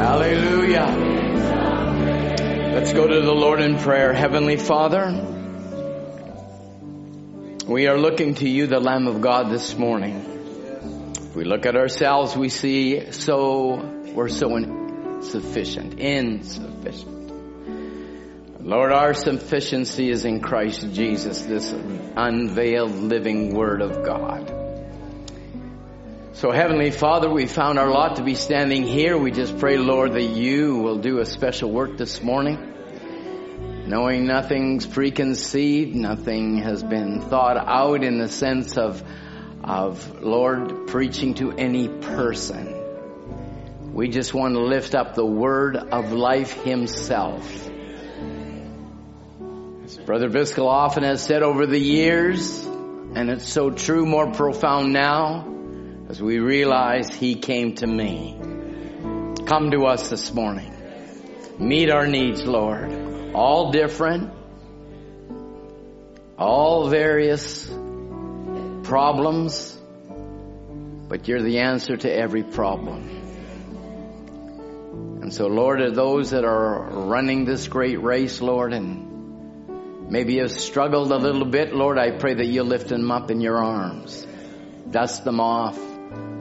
Hallelujah. Let's go to the Lord in prayer. Heavenly Father, we are looking to you, the Lamb of God, this morning. If we look at ourselves, we see so, we're so insufficient, insufficient. Lord, our sufficiency is in Christ Jesus, this unveiled living Word of God. So Heavenly Father, we found our lot to be standing here. We just pray, Lord, that you will do a special work this morning. Knowing nothing's preconceived, nothing has been thought out in the sense of, of Lord, preaching to any person. We just want to lift up the word of life himself. As Brother Biscoe often has said over the years, and it's so true, more profound now, as we realize He came to me. Come to us this morning. Meet our needs, Lord. All different, all various problems, but you're the answer to every problem. And so, Lord, of those that are running this great race, Lord, and maybe have struggled a little bit, Lord, I pray that you lift them up in your arms, dust them off,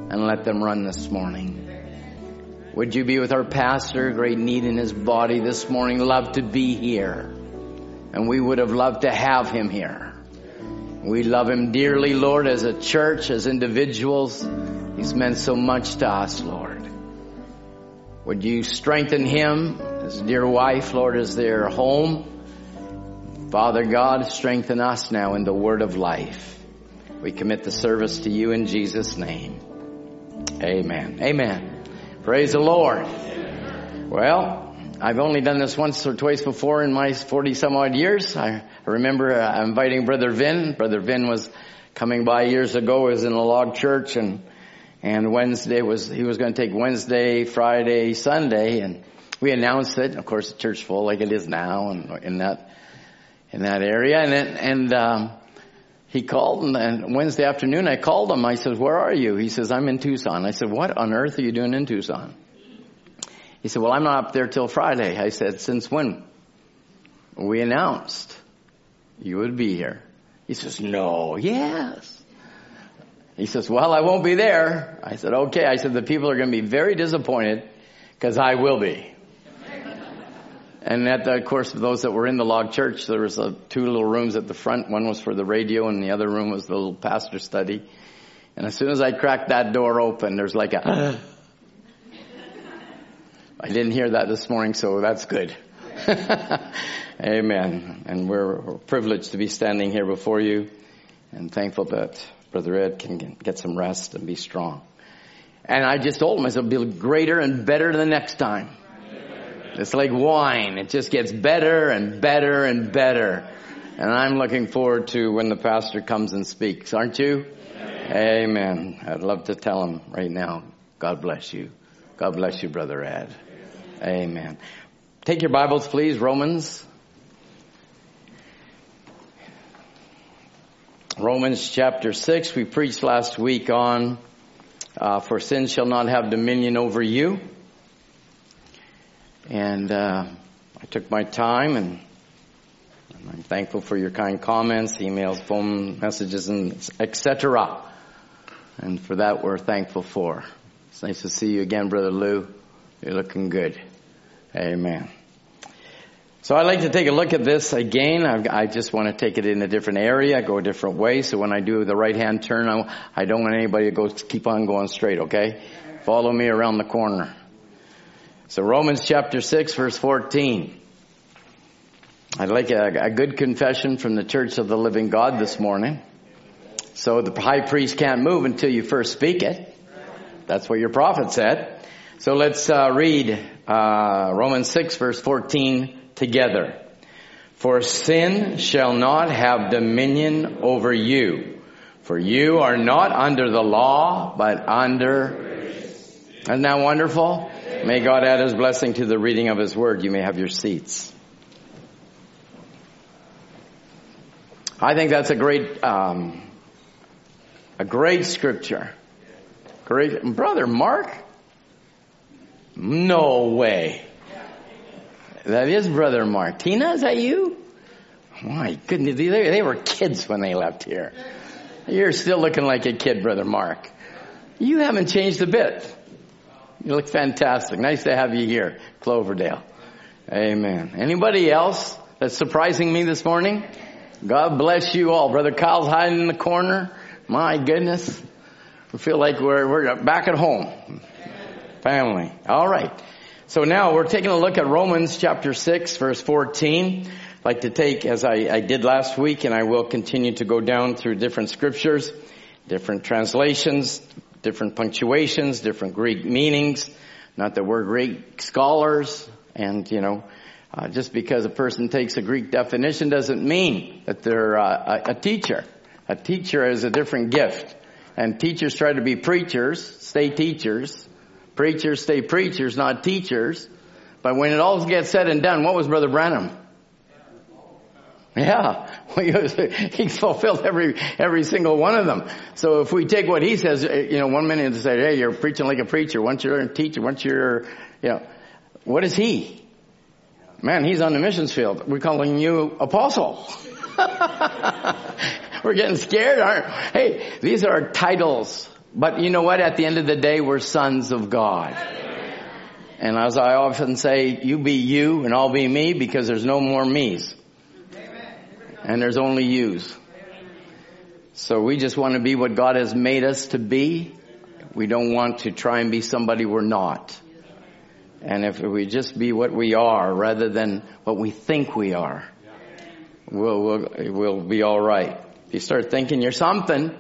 and let them run this morning. Would you be with our pastor, great need in his body this morning, love to be here. And we would have loved to have him here. We love him dearly, Lord, as a church, as individuals. He's meant so much to us, Lord. Would you strengthen him, his dear wife, Lord, as their home? Father God, strengthen us now in the word of life. We commit the service to you in Jesus' name. Amen. Amen. Praise the Lord. Well, I've only done this once or twice before in my 40 some odd years. I remember uh, inviting Brother Vin. Brother Vin was coming by years ago, was in a log church and, and Wednesday was, he was going to take Wednesday, Friday, Sunday and we announced it. Of course, the church full like it is now and in that, in that area. And, it, and, um, he called and, Wednesday afternoon I called him. I said, where are you? He says, I'm in Tucson. I said, what on earth are you doing in Tucson? He said, well, I'm not up there till Friday. I said, since when? We announced you would be here. He says, no, yes. He says, well, I won't be there. I said, okay. I said, the people are going to be very disappointed because I will be. And at the, of course, those that were in the log church, there was a, two little rooms at the front. One was for the radio, and the other room was the little pastor study. And as soon as I cracked that door open, there's like a. I didn't hear that this morning, so that's good. Amen. And we're, we're privileged to be standing here before you, and thankful that Brother Ed can get some rest and be strong. And I just told him, I said, be greater and better the next time. It's like wine. It just gets better and better and better. And I'm looking forward to when the pastor comes and speaks, aren't you? Amen. Amen. I'd love to tell him right now, God bless you. God bless you, Brother Ed. Amen. Take your Bibles, please, Romans. Romans chapter 6. We preached last week on, uh, for sin shall not have dominion over you. And uh, I took my time, and I'm thankful for your kind comments, emails, phone messages, and etc. And for that, we're thankful for. It's nice to see you again, Brother Lou. You're looking good. Amen. So I'd like to take a look at this again. I, just want to take it in a different area, go a different way. So when I do the right hand turn, I, I don't want anybody to go keep on going straight. Okay, follow me around the corner. So Romans chapter 6 verse 14. I'd like a, a, good confession from the Church of the Living God this morning. So the high priest can't move until you first speak it. That's what your prophet said. So let's uh, read uh, Romans 6 verse 14 together. For sin shall not have dominion over you. For you are not under the law, but under... Isn't that wonderful? May God add his blessing to the reading of his word. You may have your seats. I think that's a great, um, a great scripture. Great, brother Mark. No way. That is Brother Mark. Tina, is that you? My goodness, they, they were kids when they left here. You're still looking like a kid, Brother Mark. You haven't changed a bit. You look fantastic. Nice to have you here, Cloverdale. Amen. Anybody else that's surprising me this morning? God bless you all. Brother Kyle's hiding in the corner. My goodness. We feel like we're, we're back at home. Family. All right. So now we're taking a look at Romans chapter 6 verse 14. I'd like to take, as I, I did last week, and I will continue to go down through different scriptures, different translations, different punctuations, different Greek meanings. Not that we're Greek scholars, and you know, uh, just because a person takes a Greek definition doesn't mean that they're uh, a, a teacher. A teacher is a different gift. And teachers try to be preachers, stay teachers. Preachers stay preachers, not teachers. But when it all gets said and done, what was Brother Branham? Yeah, he fulfilled every every single one of them. So if we take what he says, eh, you know, one minute and say, "Hey, you're preaching like a preacher." Once you're a teacher, once you're, you know, what is he? Man, he's on the missions field. We're calling you apostle. we're getting scared, aren't? Hey, these are titles. But you know what? At the end of the day, we're sons of God. And as I often say, you be you and I'll be me because there's no more me's. And there's only yous. So we just want to be what God has made us to be. We don't want to try and be somebody we're not. And if we just be what we are rather than what we think we are, we'll, we'll, we'll be alright. If you start thinking you're something,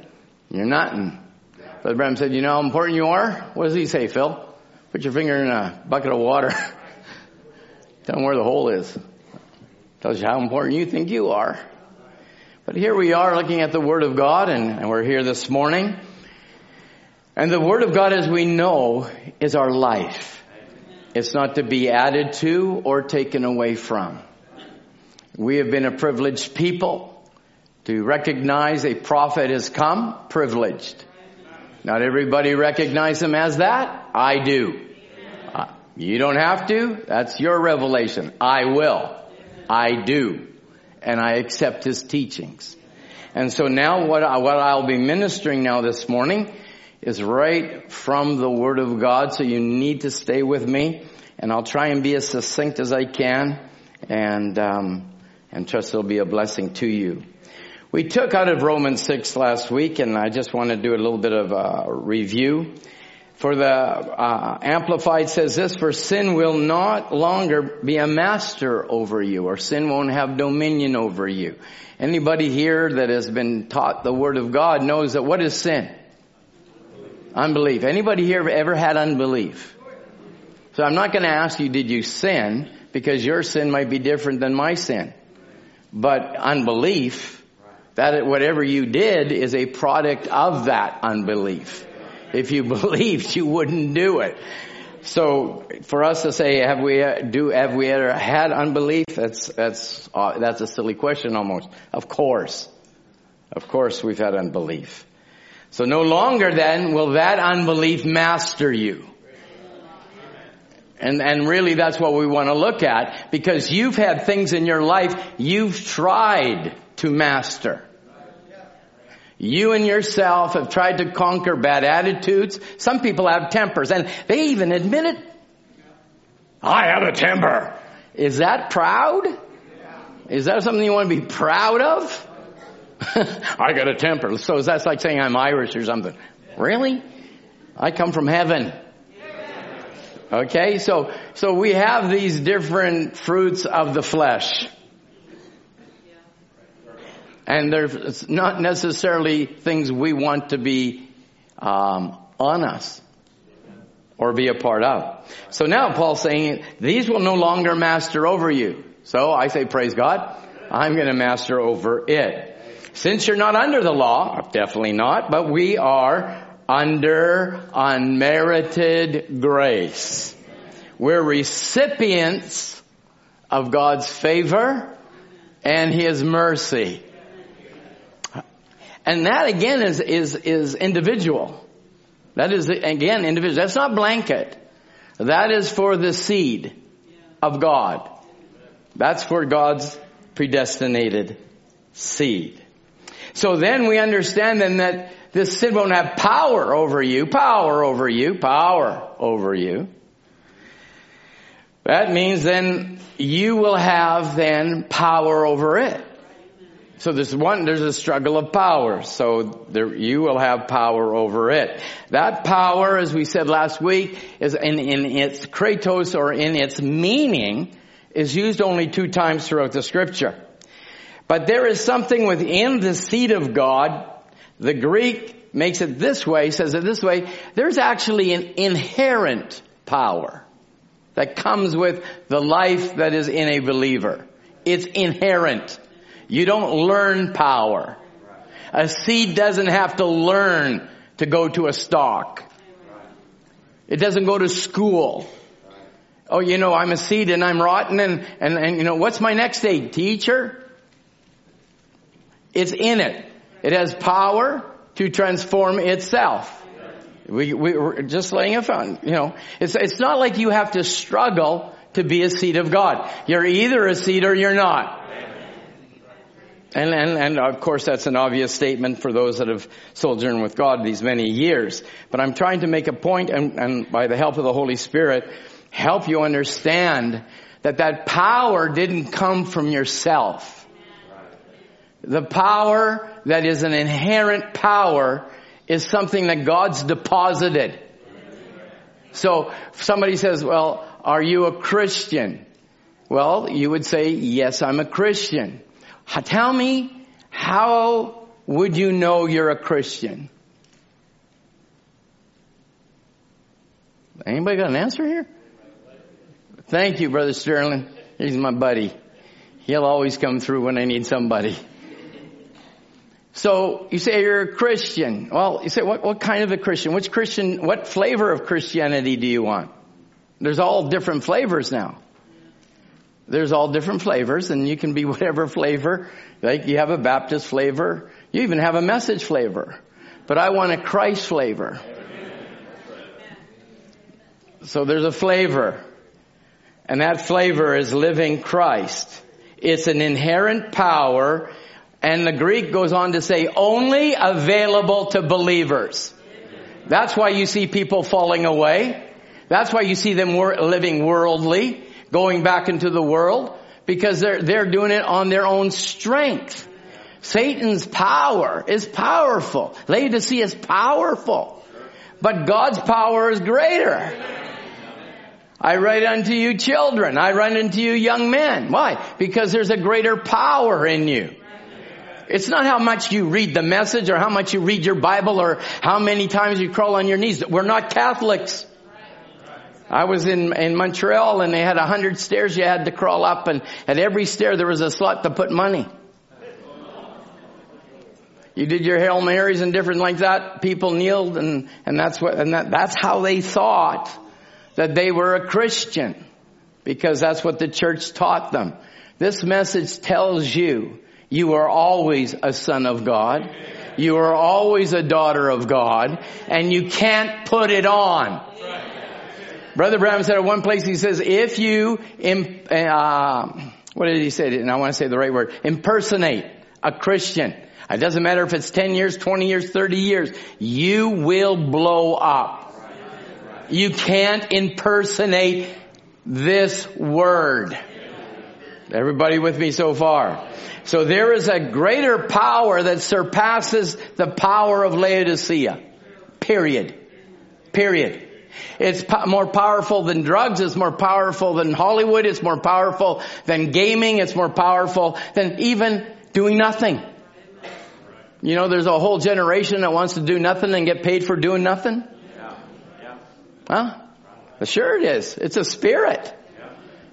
you're nothing. Brother Branham said, you know how important you are? What does he say, Phil? Put your finger in a bucket of water. Tell him where the hole is. Tells you how important you think you are. But here we are looking at the Word of God and, and we're here this morning. And the Word of God, as we know, is our life. It's not to be added to or taken away from. We have been a privileged people. To recognize a prophet has come, privileged. Not everybody recognize him as that. I do. Uh, you don't have to. That's your revelation. I will. I do. And I accept his teachings. And so now what, I, what I'll be ministering now this morning is right from the Word of God. So you need to stay with me and I'll try and be as succinct as I can and, um, and trust it'll be a blessing to you. We took out of Romans 6 last week and I just want to do a little bit of a review. For the uh, Amplified says this, for sin will not longer be a master over you or sin won't have dominion over you. Anybody here that has been taught the Word of God knows that what is sin? Unbelief. Anybody here ever had unbelief? So I'm not going to ask you, did you sin? Because your sin might be different than my sin. But unbelief, that whatever you did is a product of that unbelief. If you believed, you wouldn't do it. So for us to say, have we do have we ever had unbelief? That's that's uh, that's a silly question almost. Of course, of course we've had unbelief. So no longer then will that unbelief master you. And, and really that's what we want to look at because you've had things in your life you've tried to master. You and yourself have tried to conquer bad attitudes. Some people have tempers and they even admit it. I have a temper. Is that proud? Is that something you want to be proud of? I got a temper. So that's like saying I'm Irish or something. Really? I come from heaven. Okay, so, so we have these different fruits of the flesh and there's not necessarily things we want to be um, on us or be a part of. So now Paul's saying these will no longer master over you. So I say, praise God, I'm going to master over it. Since you're not under the law, definitely not, but we are under unmerited grace. We're recipients of God's favor and His mercy. And that again is, is, is individual. That is again individual. That's not blanket. That is for the seed of God. That's for God's predestinated seed. So then we understand then that this sin won't have power over you, power over you, power over you. That means then you will have then power over it. So there's one, there's a struggle of power. So there, you will have power over it. That power, as we said last week, is in, in its kratos or in its meaning, is used only two times throughout the scripture. But there is something within the seed of God. The Greek makes it this way, says it this way. There's actually an inherent power that comes with the life that is in a believer. It's inherent. You don't learn power. A seed doesn't have to learn to go to a stalk. It doesn't go to school. Oh, you know, I'm a seed and I'm rotten and, and, and you know, what's my next stage? Teacher? It's in it. It has power to transform itself. We, we, are just laying a fountain, you know. It's, it's not like you have to struggle to be a seed of God. You're either a seed or you're not. And, and, and of course that's an obvious statement for those that have sojourned with God these many years. But I'm trying to make a point and, and by the help of the Holy Spirit, help you understand that that power didn't come from yourself. The power that is an inherent power is something that God's deposited. So somebody says, well, are you a Christian? Well, you would say, yes, I'm a Christian. Tell me, how would you know you're a Christian? Anybody got an answer here? Thank you, Brother Sterling. He's my buddy. He'll always come through when I need somebody. So you say you're a Christian. Well, you say what, what kind of a Christian? Which Christian, what flavor of Christianity do you want? There's all different flavors now. There's all different flavors and you can be whatever flavor. Like you have a Baptist flavor. You even have a message flavor. But I want a Christ flavor. So there's a flavor. And that flavor is living Christ. It's an inherent power and the Greek goes on to say only available to believers. That's why you see people falling away. That's why you see them living worldly, going back into the world, because they're, they're doing it on their own strength. Satan's power is powerful. Laodicea is powerful. But God's power is greater. I write unto you children. I run unto you young men. Why? Because there's a greater power in you. It's not how much you read the message or how much you read your Bible or how many times you crawl on your knees. We're not Catholics. I was in, in Montreal and they had a hundred stairs you had to crawl up and at every stair there was a slot to put money. You did your Hail Marys and different like that. People kneeled and, and that's what, and that, that's how they thought that they were a Christian because that's what the church taught them. This message tells you you are always a son of God. You are always a daughter of God and you can't put it on. Brother Branham said at one place, he says, if you, uh, what did he say? And I want to say the right word. Impersonate a Christian. It doesn't matter if it's 10 years, 20 years, 30 years. You will blow up. You can't impersonate this word. Everybody with me so far? So there is a greater power that surpasses the power of Laodicea. Period. Period. It's po- more powerful than drugs. It's more powerful than Hollywood. It's more powerful than gaming. It's more powerful than even doing nothing. You know, there's a whole generation that wants to do nothing and get paid for doing nothing. Huh? Sure it is. It's a spirit.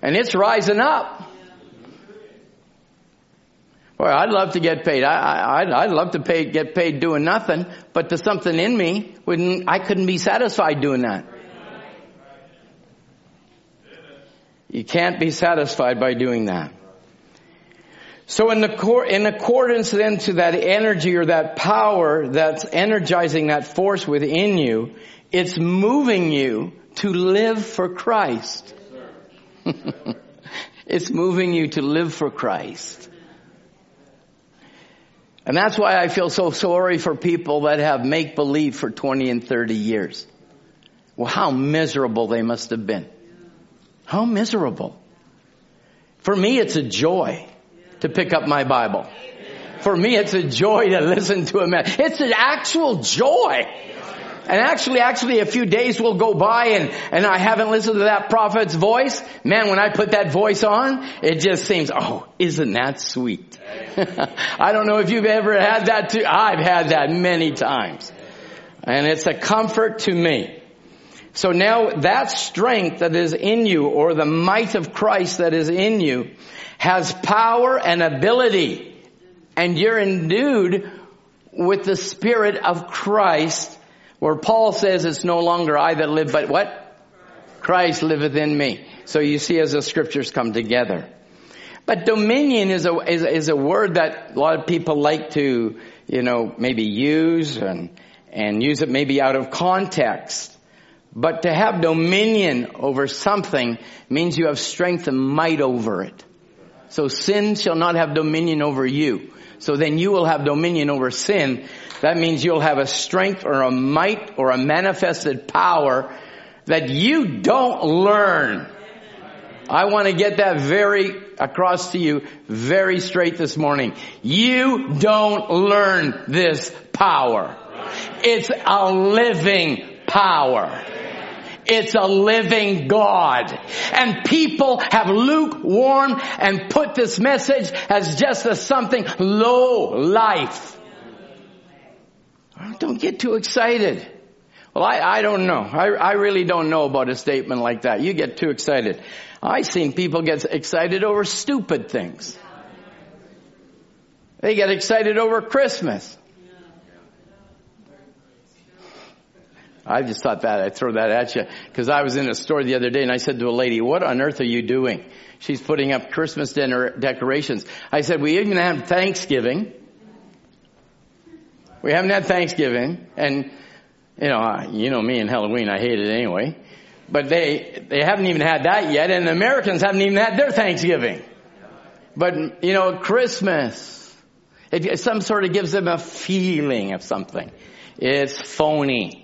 And it's rising up. Well, I'd love to get paid. I, I, I'd, I'd love to pay, get paid doing nothing, but there's something in me wouldn't, I couldn't be satisfied doing that. You can't be satisfied by doing that. So in the in accordance then to that energy or that power that's energizing that force within you, it's moving you to live for Christ. it's moving you to live for Christ. And that's why I feel so sorry for people that have make believe for 20 and 30 years. Well, how miserable they must have been. How miserable. For me, it's a joy to pick up my Bible. For me, it's a joy to listen to a man. It's an actual joy. And actually, actually a few days will go by and, and I haven't listened to that prophet's voice. Man, when I put that voice on, it just seems, oh, isn't that sweet? I don't know if you've ever had that too. I've had that many times. And it's a comfort to me. So now that strength that is in you or the might of Christ that is in you has power and ability and you're endued with the Spirit of Christ where Paul says it's no longer I that live, but what? Christ liveth in me. So you see as the scriptures come together. But dominion is a, is, is a word that a lot of people like to, you know, maybe use and, and use it maybe out of context. But to have dominion over something means you have strength and might over it. So sin shall not have dominion over you. So then you will have dominion over sin. That means you'll have a strength or a might or a manifested power that you don't learn. I want to get that very across to you very straight this morning. You don't learn this power. It's a living power. It's a living God. And people have lukewarm and put this message as just a something low life. Don't get too excited. Well, I, I don't know. I, I really don't know about a statement like that. You get too excited. I've seen people get excited over stupid things. They get excited over Christmas. I just thought that I'd throw that at you because I was in a store the other day and I said to a lady, "What on earth are you doing?" She's putting up Christmas dinner decorations. I said, "We even have Thanksgiving. We haven't had Thanksgiving, and you know, you know me and Halloween. I hate it anyway. But they they haven't even had that yet, and Americans haven't even had their Thanksgiving. But you know, Christmas, it, it some sort of gives them a feeling of something. It's phony."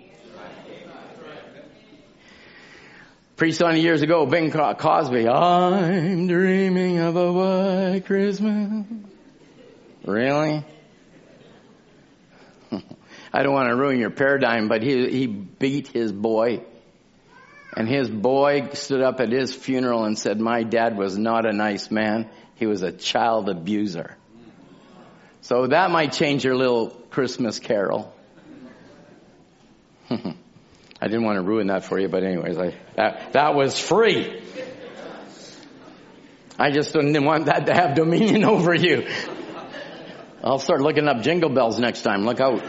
Preached on years ago, Bing Crosby. I'm dreaming of a white Christmas. Really? I don't want to ruin your paradigm, but he, he beat his boy. And his boy stood up at his funeral and said, my dad was not a nice man. He was a child abuser. So that might change your little Christmas carol. I didn't want to ruin that for you, but anyways, I, that, that was free. I just didn't want that to have dominion over you. I'll start looking up jingle bells next time. Look out.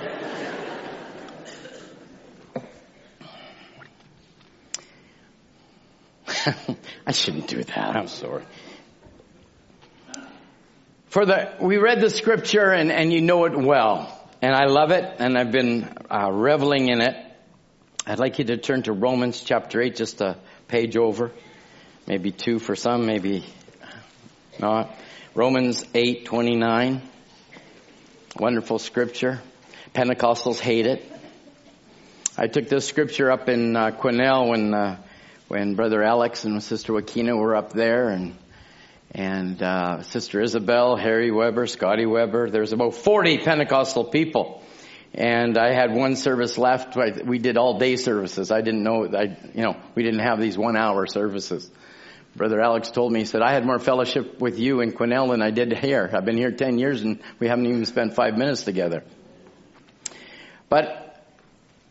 I shouldn't do that. I'm sorry. For the, we read the scripture and, and you know it well. And I love it and I've been uh, reveling in it. I'd like you to turn to Romans chapter 8, just a page over. Maybe two for some, maybe not. Romans 8, 29. Wonderful scripture. Pentecostals hate it. I took this scripture up in uh, Quesnel when, uh, when Brother Alex and Sister Wakina were up there and and uh, Sister Isabel, Harry Weber, Scotty Weber. There's about 40 Pentecostal people and I had one service left. We did all day services. I didn't know, I, you know, we didn't have these one hour services. Brother Alex told me, he said, I had more fellowship with you in Quesnel than I did here. I've been here 10 years and we haven't even spent five minutes together. But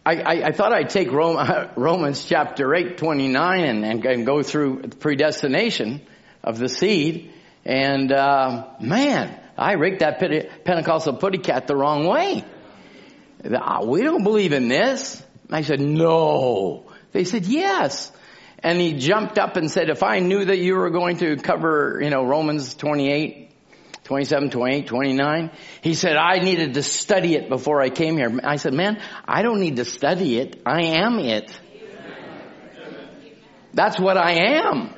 I, I, I thought I'd take Romans chapter 8, 29 and, and, and go through predestination of the seed. And, uh, man, I raked that Pentecostal putty cat the wrong way. Ah, we don't believe in this. I said, no. They said, yes. And he jumped up and said, if I knew that you were going to cover, you know, Romans 28, 27, 28, 29, he said, I needed to study it before I came here. I said, man, I don't need to study it. I am it. That's what I am.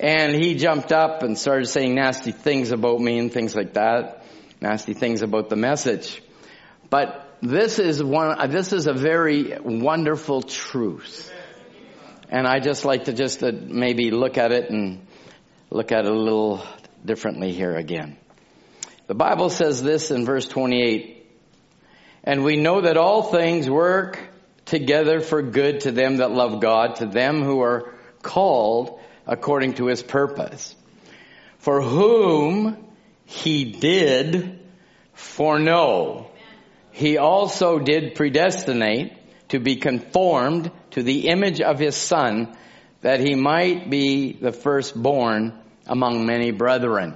And he jumped up and started saying nasty things about me and things like that. Nasty things about the message. But this is one, this is a very wonderful truth. And I just like to just uh, maybe look at it and look at it a little differently here again. The Bible says this in verse 28, and we know that all things work together for good to them that love God, to them who are called according to his purpose. For whom he did foreknow, he also did predestinate to be conformed to the image of his son, that he might be the firstborn among many brethren.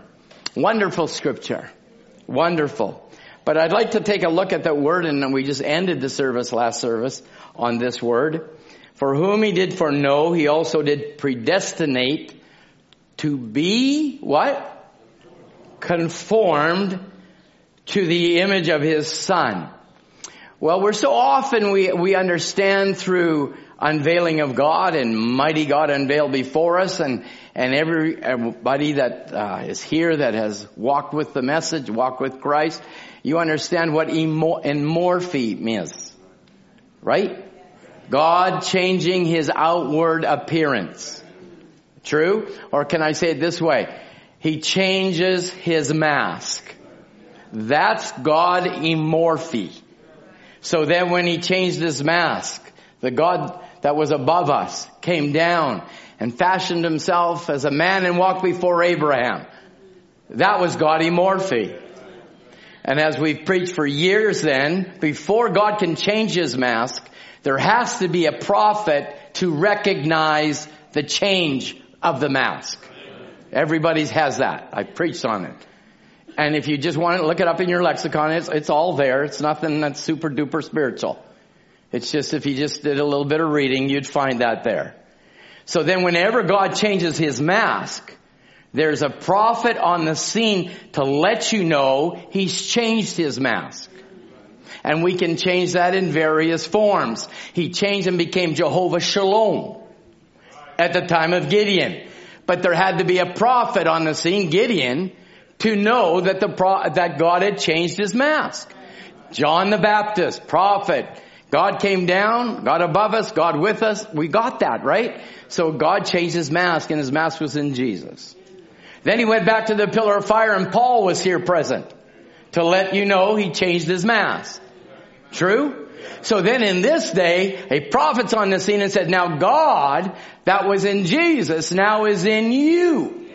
Wonderful scripture. Wonderful. But I'd like to take a look at that word and we just ended the service last service on this word. For whom he did foreknow, he also did predestinate to be what? Conformed to the image of his son. Well, we're so often we, we understand through unveiling of God and mighty God unveiled before us and, and every, everybody that uh, is here that has walked with the message, walked with Christ, you understand what enmorphy means. Right? God changing his outward appearance. True? Or can I say it this way? He changes his mask. That's God emorphy. So then when he changed his mask, the God that was above us came down and fashioned himself as a man and walked before Abraham. That was God emorphy. And as we've preached for years then, before God can change his mask, there has to be a prophet to recognize the change of the mask. Everybody's has that. I preached on it. And if you just want to look it up in your lexicon, it's, it's all there. It's nothing that's super duper spiritual. It's just if you just did a little bit of reading, you'd find that there. So then whenever God changes his mask, there's a prophet on the scene to let you know he's changed his mask. And we can change that in various forms. He changed and became Jehovah Shalom at the time of Gideon. But there had to be a prophet on the scene, Gideon, to know that the pro- that God had changed his mask. John the Baptist, prophet. God came down, God above us, God with us. We got that, right? So God changed his mask and his mask was in Jesus. Then he went back to the pillar of fire and Paul was here present to let you know he changed his mask. True? So then in this day, a prophet's on the scene and said, now God that was in Jesus now is in you.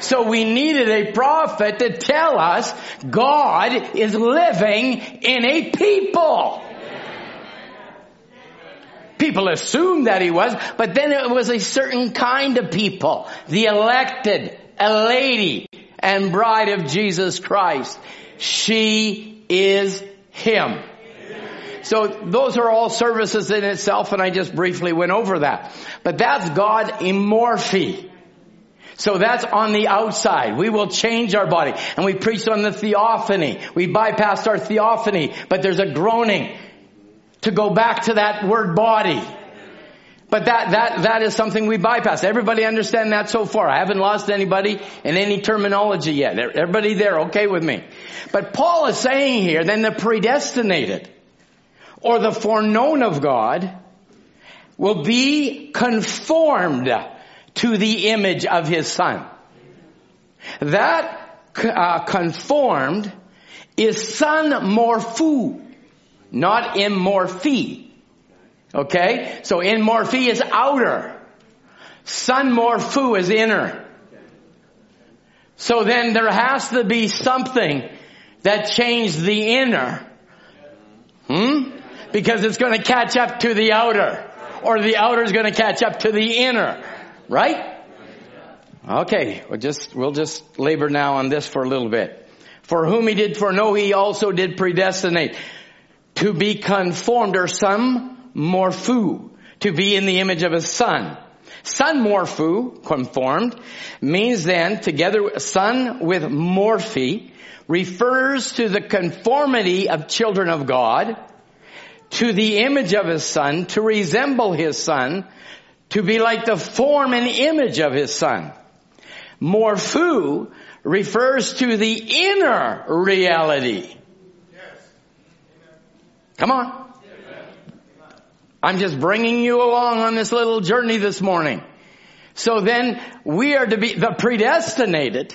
So we needed a prophet to tell us God is living in a people. People assumed that he was, but then it was a certain kind of people. The elected, a lady, and bride of Jesus Christ. She is him. So those are all services in itself and I just briefly went over that. But that's God emorphy. So that's on the outside. We will change our body. And we preached on the theophany. We bypassed our theophany, but there's a groaning to go back to that word body. But that, that, that is something we bypass. Everybody understand that so far? I haven't lost anybody in any terminology yet. Everybody there okay with me? But Paul is saying here, then the predestinated or the foreknown of God will be conformed to the image of his son. That uh, conformed is son morphu, not in morphe. Okay? So in morphe is outer. Son morphu is inner. So then there has to be something that changed the inner. Hmm? Because it's going to catch up to the outer. Or the outer is going to catch up to the inner. Right? Okay, we'll just, we'll just labor now on this for a little bit. For whom he did foreknow, he also did predestinate to be conformed or some morphu, to be in the image of his son. Son morphu, conformed, means then together son with morphe refers to the conformity of children of God to the image of his son, to resemble his son, to be like the form and image of his son. Morphu refers to the inner reality. Come on. I'm just bringing you along on this little journey this morning. So then we are to be the predestinated,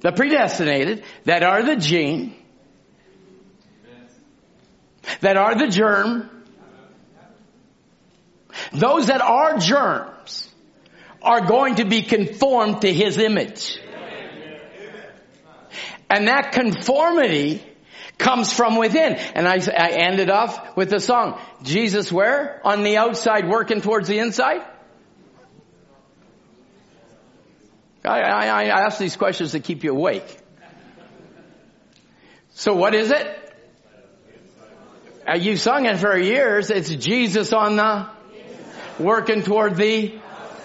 the predestinated that are the gene, that are the germ, those that are germs are going to be conformed to his image. And that conformity comes from within. And I, I ended off with the song, Jesus where? On the outside working towards the inside? I, I, I ask these questions to keep you awake. So what is it? Uh, you've sung it for years. It's Jesus on the working toward the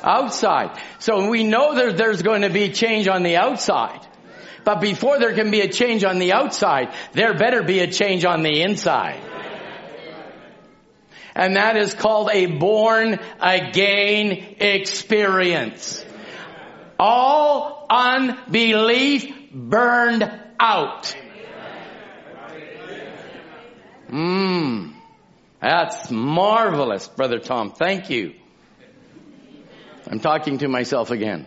outside. So we know that there's going to be change on the outside. But before there can be a change on the outside, there better be a change on the inside. And that is called a born again experience. All unbelief burned out. Mmm. That's marvelous, Brother Tom. Thank you. I'm talking to myself again.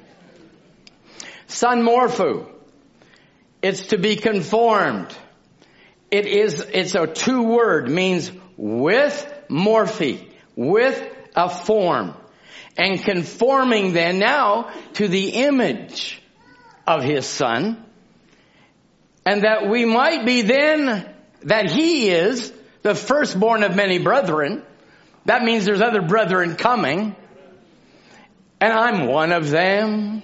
Son morpho. It's to be conformed. It is, it's a two word, means with morphe, with a form. And conforming then now to the image of his son. And that we might be then, that he is the firstborn of many brethren. That means there's other brethren coming. And I'm one of them.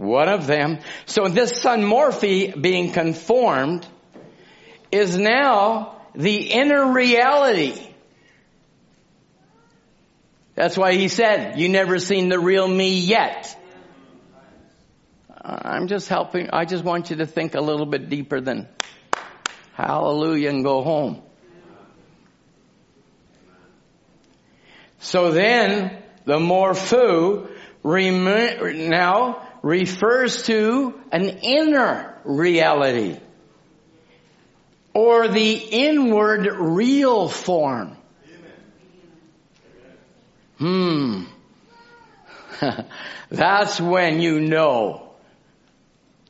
One of them. So this son Morphe being conformed is now the inner reality. That's why he said, you never seen the real me yet. I'm just helping, I just want you to think a little bit deeper than hallelujah and go home. So then, the morpho now refers to an inner reality or the inward real form. Hmm. That's when you know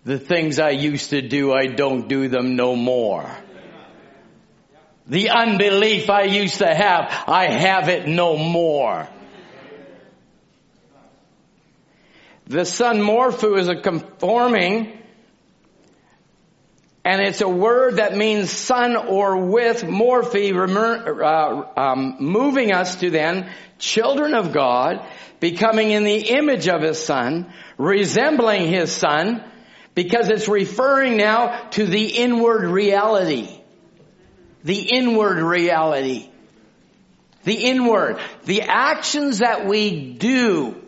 the things I used to do, I don't do them no more. The unbelief I used to have, I have it no more. The son morpho is a conforming, and it's a word that means son or with morphe, uh, um, moving us to then children of God, becoming in the image of his son, resembling his son, because it's referring now to the inward reality the inward reality. The inward. The actions that we do.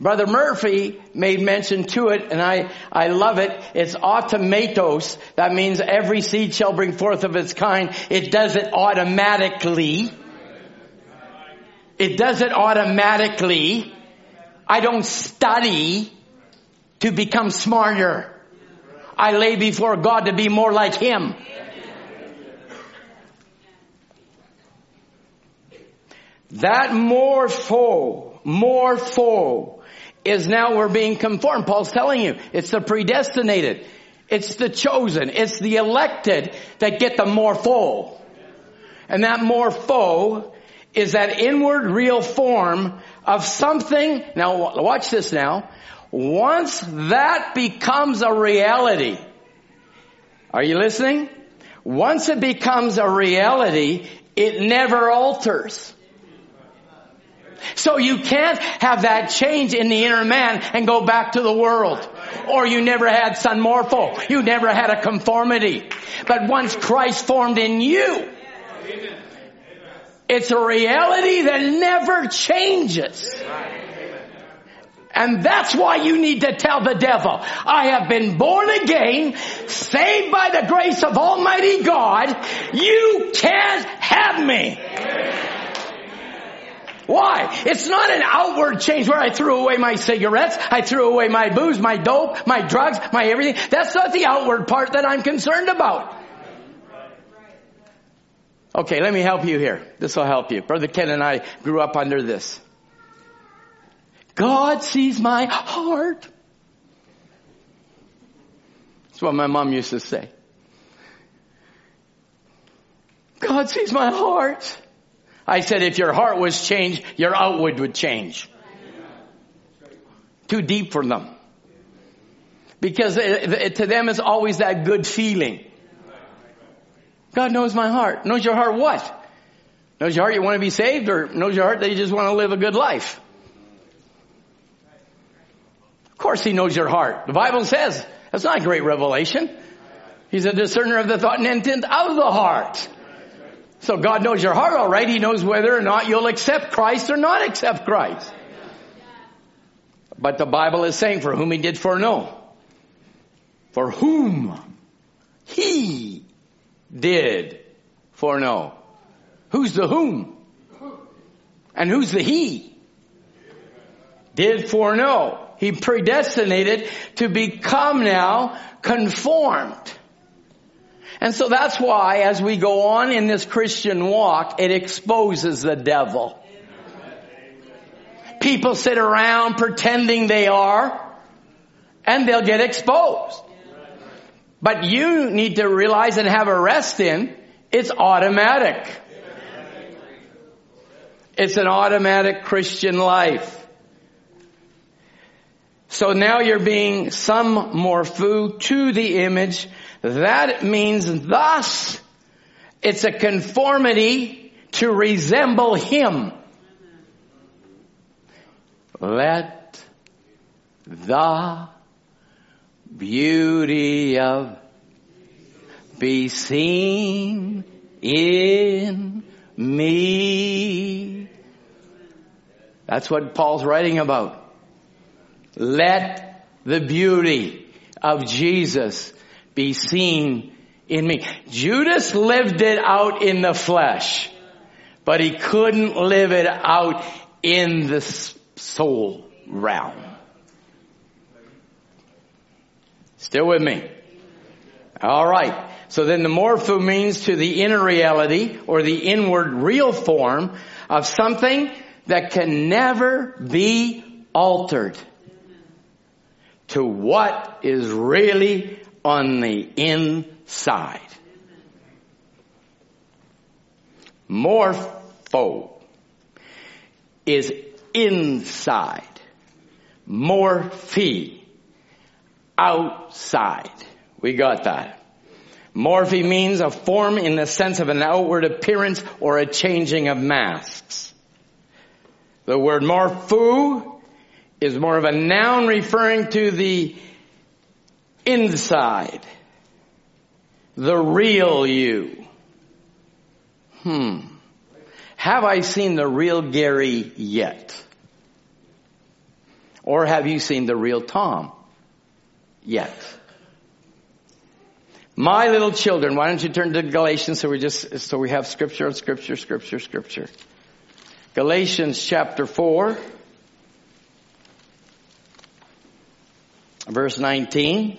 Brother Murphy made mention to it, and I, I love it. It's automatos. That means every seed shall bring forth of its kind. It does it automatically. It does it automatically. I don't study to become smarter. I lay before God to be more like Him. That morpho, morpho, is now we're being conformed. Paul's telling you, it's the predestinated. It's the chosen. It's the elected that get the morpho. And that morpho is that inward real form of something. Now watch this now. Once that becomes a reality, are you listening? Once it becomes a reality, it never alters. So you can't have that change in the inner man and go back to the world. Or you never had son morpho. You never had a conformity. But once Christ formed in you, it's a reality that never changes. And that's why you need to tell the devil, I have been born again, saved by the grace of Almighty God. You can't have me. Why? It's not an outward change where I threw away my cigarettes, I threw away my booze, my dope, my drugs, my everything. That's not the outward part that I'm concerned about. Okay, let me help you here. This will help you. Brother Ken and I grew up under this. God sees my heart. That's what my mom used to say. God sees my heart. I said, if your heart was changed, your outward would change. Too deep for them. Because it, it, to them it's always that good feeling. God knows my heart. Knows your heart what? Knows your heart you want to be saved or knows your heart that you just want to live a good life? Of course he knows your heart. The Bible says that's not a great revelation. He's a discerner of the thought and intent of the heart. So God knows your heart all right. He knows whether or not you'll accept Christ or not accept Christ. But the Bible is saying for whom he did foreknow. For whom he did foreknow. Who's the whom? And who's the he? Did foreknow. He predestinated to become now conformed and so that's why as we go on in this Christian walk, it exposes the devil. People sit around pretending they are and they'll get exposed. But you need to realize and have a rest in, it's automatic. It's an automatic Christian life. So now you're being some morpho to the image that means thus it's a conformity to resemble Him. Let the beauty of be seen in me. That's what Paul's writing about. Let the beauty of Jesus be seen in me. Judas lived it out in the flesh, but he couldn't live it out in the soul realm. Still with me? All right. So then the morpho means to the inner reality or the inward real form of something that can never be altered to what is really on the inside. Morpho is inside. Morphe, outside. We got that. Morphe means a form in the sense of an outward appearance or a changing of masks. The word morpho is more of a noun referring to the inside. The real you. Hmm. Have I seen the real Gary yet? Or have you seen the real Tom yet? My little children, why don't you turn to Galatians so we just, so we have scripture, scripture, scripture, scripture. Galatians chapter 4, verse 19.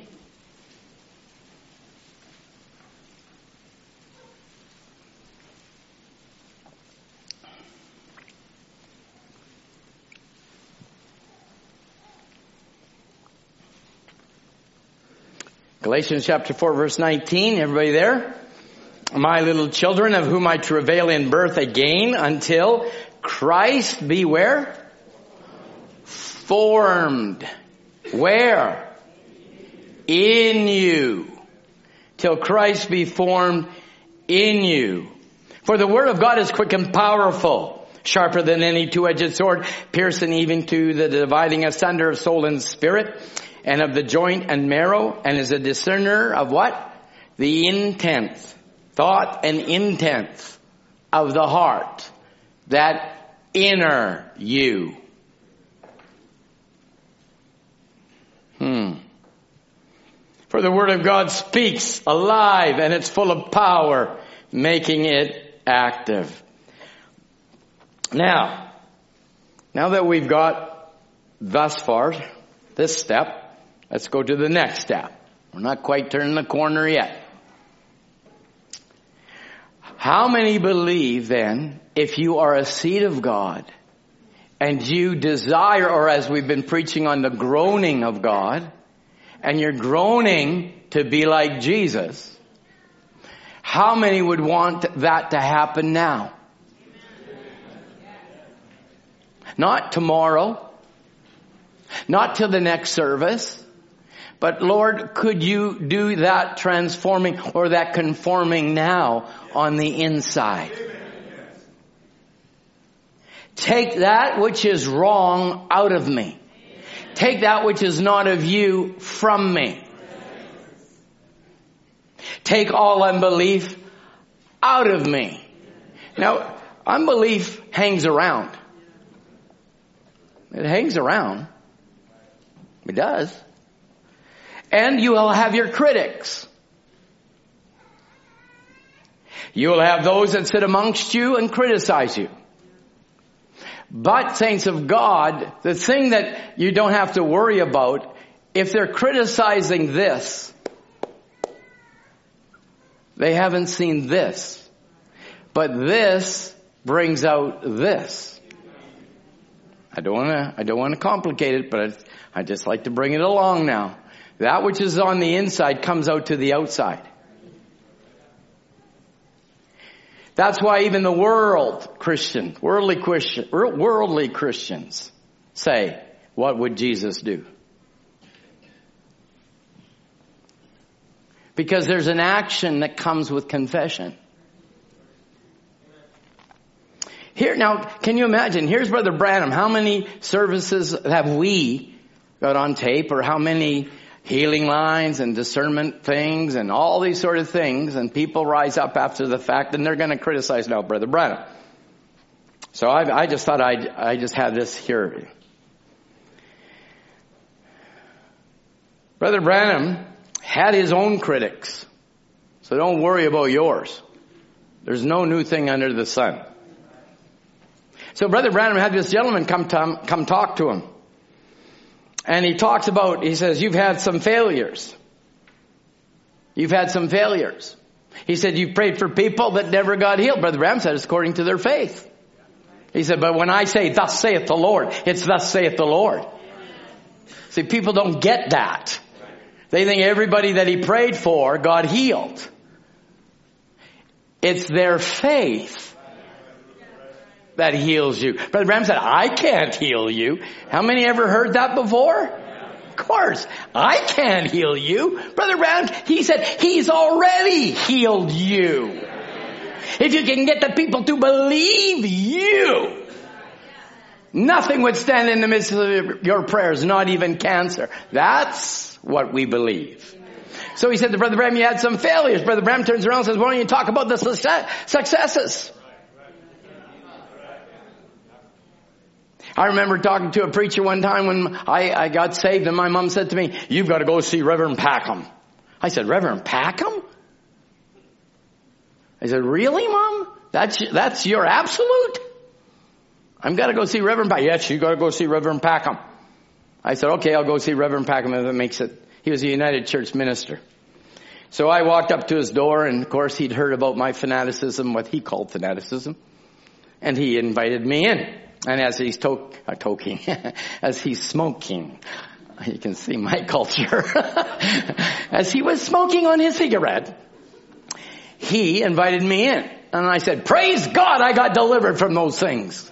Galatians chapter 4 verse 19. Everybody there? My little children of whom I travail in birth again until Christ be where? Formed. Where? In you. Till Christ be formed in you. For the word of God is quick and powerful, sharper than any two-edged sword, piercing even to the dividing asunder of soul and spirit, and of the joint and marrow and is a discerner of what? The intent, thought and intent of the heart. That inner you. Hmm. For the Word of God speaks alive and it's full of power, making it active. Now, Now that we've got thus far, this step, let's go to the next step. We're not quite turning the corner yet. How many believe then, if you are a seed of God, and you desire, or as we've been preaching on the groaning of God, and you're groaning to be like Jesus, how many would want that to happen now? Not tomorrow. Not till the next service. But Lord, could you do that transforming or that conforming now on the inside? Take that which is wrong out of me. Take that which is not of you from me. Take all unbelief out of me. Now, unbelief hangs around. It hangs around. It does. And you will have your critics. You will have those that sit amongst you and criticize you. But saints of God, the thing that you don't have to worry about, if they're criticizing this, they haven't seen this. But this brings out this. I don't want to, I don't want to complicate it, but I just like to bring it along now. That which is on the inside comes out to the outside. That's why even the world Christian, worldly Christian, worldly Christians say, what would Jesus do? Because there's an action that comes with confession. Here, now, can you imagine? Here's Brother Branham. How many services have we got on tape or how many healing lines and discernment things and all these sort of things and people rise up after the fact and they're going to criticize now Brother Branham. So I, I just thought I'd, I just had this here. Brother Branham had his own critics. So don't worry about yours. There's no new thing under the sun. So Brother Branham had this gentleman come, to, come talk to him. And he talks about, he says, you've had some failures. You've had some failures. He said, you prayed for people that never got healed. Brother Branham said, it's according to their faith. He said, but when I say, thus saith the Lord, it's thus saith the Lord. See, people don't get that. They think everybody that he prayed for got healed. It's their faith that heals you. Brother Branham said, I can't heal you. How many ever heard that before? Of course. I can't heal you. Brother Branham, he said, he's already healed you. If you can get the people to believe you, nothing would stand in the midst of your prayers, not even cancer. That's what we believe. So he said to Brother Branham, you had some failures. Brother Branham turns around and says, why don't you talk about the successes? I remember talking to a preacher one time when I, I got saved and my mom said to me, you've got to go see Reverend Packham. I said, Reverend Packham? I said, really mom? That's, that's your absolute? I'm got to go see Reverend Packham. Yes, you got to go see Reverend Packham. I said, okay, I'll go see Reverend Packham if it makes it. He was a United Church minister. So I walked up to his door and of course he'd heard about my fanaticism, what he called fanaticism. And he invited me in. And as he's to- uh, toking, as he's smoking, you can see my culture. as he was smoking on his cigarette, he invited me in. And I said, praise God I got delivered from those things.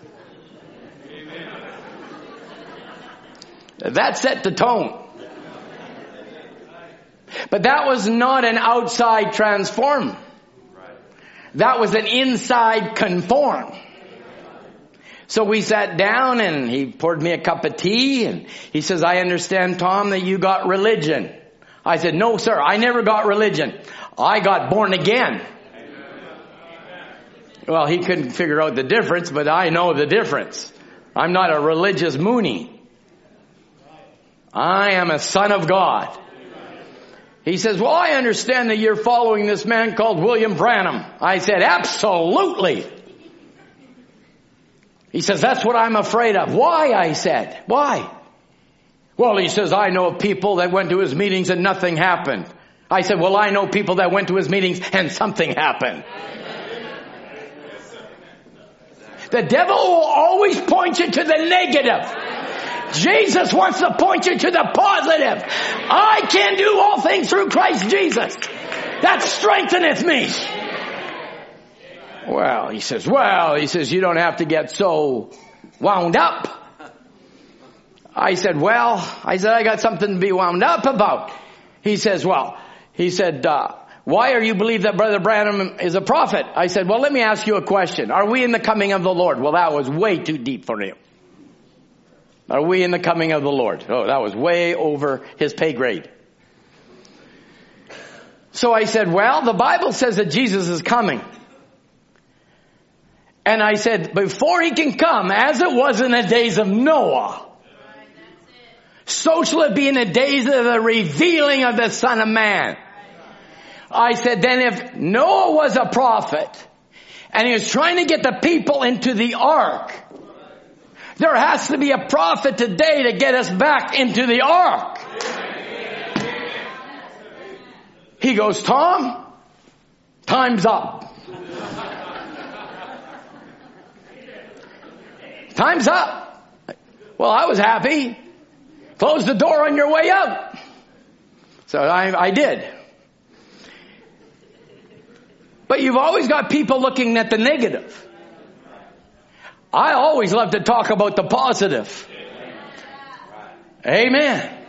That set the tone. But that was not an outside transform. That was an inside conform. So we sat down and he poured me a cup of tea and he says, I understand, Tom, that you got religion. I said, no, sir, I never got religion. I got born again. Well, he couldn't figure out the difference, but I know the difference. I'm not a religious Mooney. I am a son of God. He says, well, I understand that you're following this man called William Branham. I said, absolutely. He says, that's what I'm afraid of. Why? I said. Why? Well, he says, I know people that went to his meetings and nothing happened. I said, well, I know people that went to his meetings and something happened. The devil will always point you to the negative. Jesus wants to point you to the positive. I can do all things through Christ Jesus. That strengtheneth me. Well, he says, well, he says, you don't have to get so wound up. I said, well, I said, I got something to be wound up about. He says, well, he said, uh, why are you believe that Brother Branham is a prophet? I said, well, let me ask you a question. Are we in the coming of the Lord? Well, that was way too deep for him. Are we in the coming of the Lord? Oh, that was way over his pay grade. So I said, well, the Bible says that Jesus is coming. And I said, before he can come, as it was in the days of Noah, so shall it be in the days of the revealing of the Son of Man. I said, then if Noah was a prophet, and he was trying to get the people into the ark, there has to be a prophet today to get us back into the ark. He goes, Tom, time's up. Time's up. Well, I was happy. Close the door on your way out. So I, I did. But you've always got people looking at the negative. I always love to talk about the positive. Amen.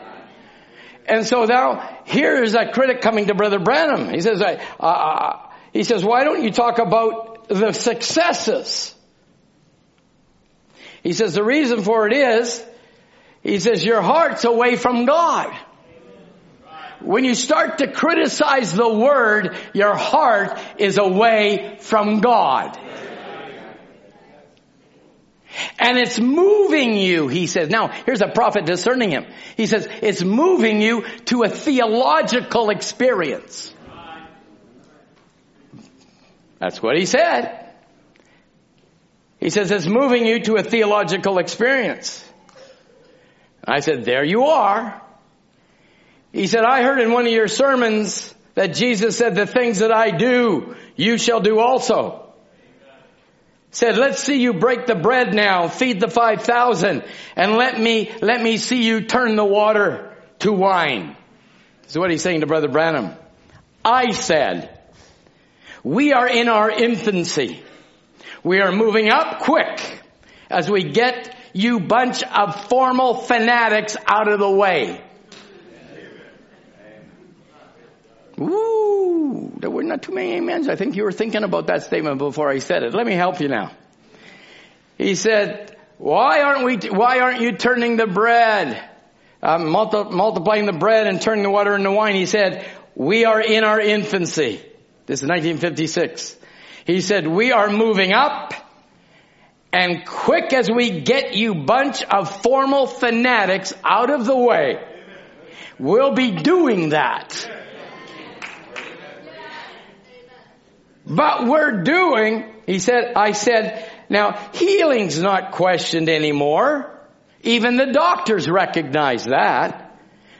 And so now here is a critic coming to Brother Branham. He says, uh, uh, he says, why don't you talk about the successes? He says the reason for it is, he says your heart's away from God. When you start to criticize the word, your heart is away from God. And it's moving you, he says. Now, here's a prophet discerning him. He says, it's moving you to a theological experience. That's what he said. He says it's moving you to a theological experience. I said, there you are. He said, I heard in one of your sermons that Jesus said, the things that I do, you shall do also. Said, let's see you break the bread now, feed the 5,000, and let me, let me see you turn the water to wine. This is what he's saying to Brother Branham. I said, we are in our infancy. We are moving up quick as we get you bunch of formal fanatics out of the way. Ooh, there were not too many amens. I think you were thinking about that statement before I said it. Let me help you now. He said, why aren't we, why aren't you turning the bread, uh, multi- multiplying the bread and turning the water into wine? He said, we are in our infancy. This is 1956. He said, we are moving up and quick as we get you bunch of formal fanatics out of the way, we'll be doing that. But we're doing, he said, I said, now healing's not questioned anymore. Even the doctors recognize that.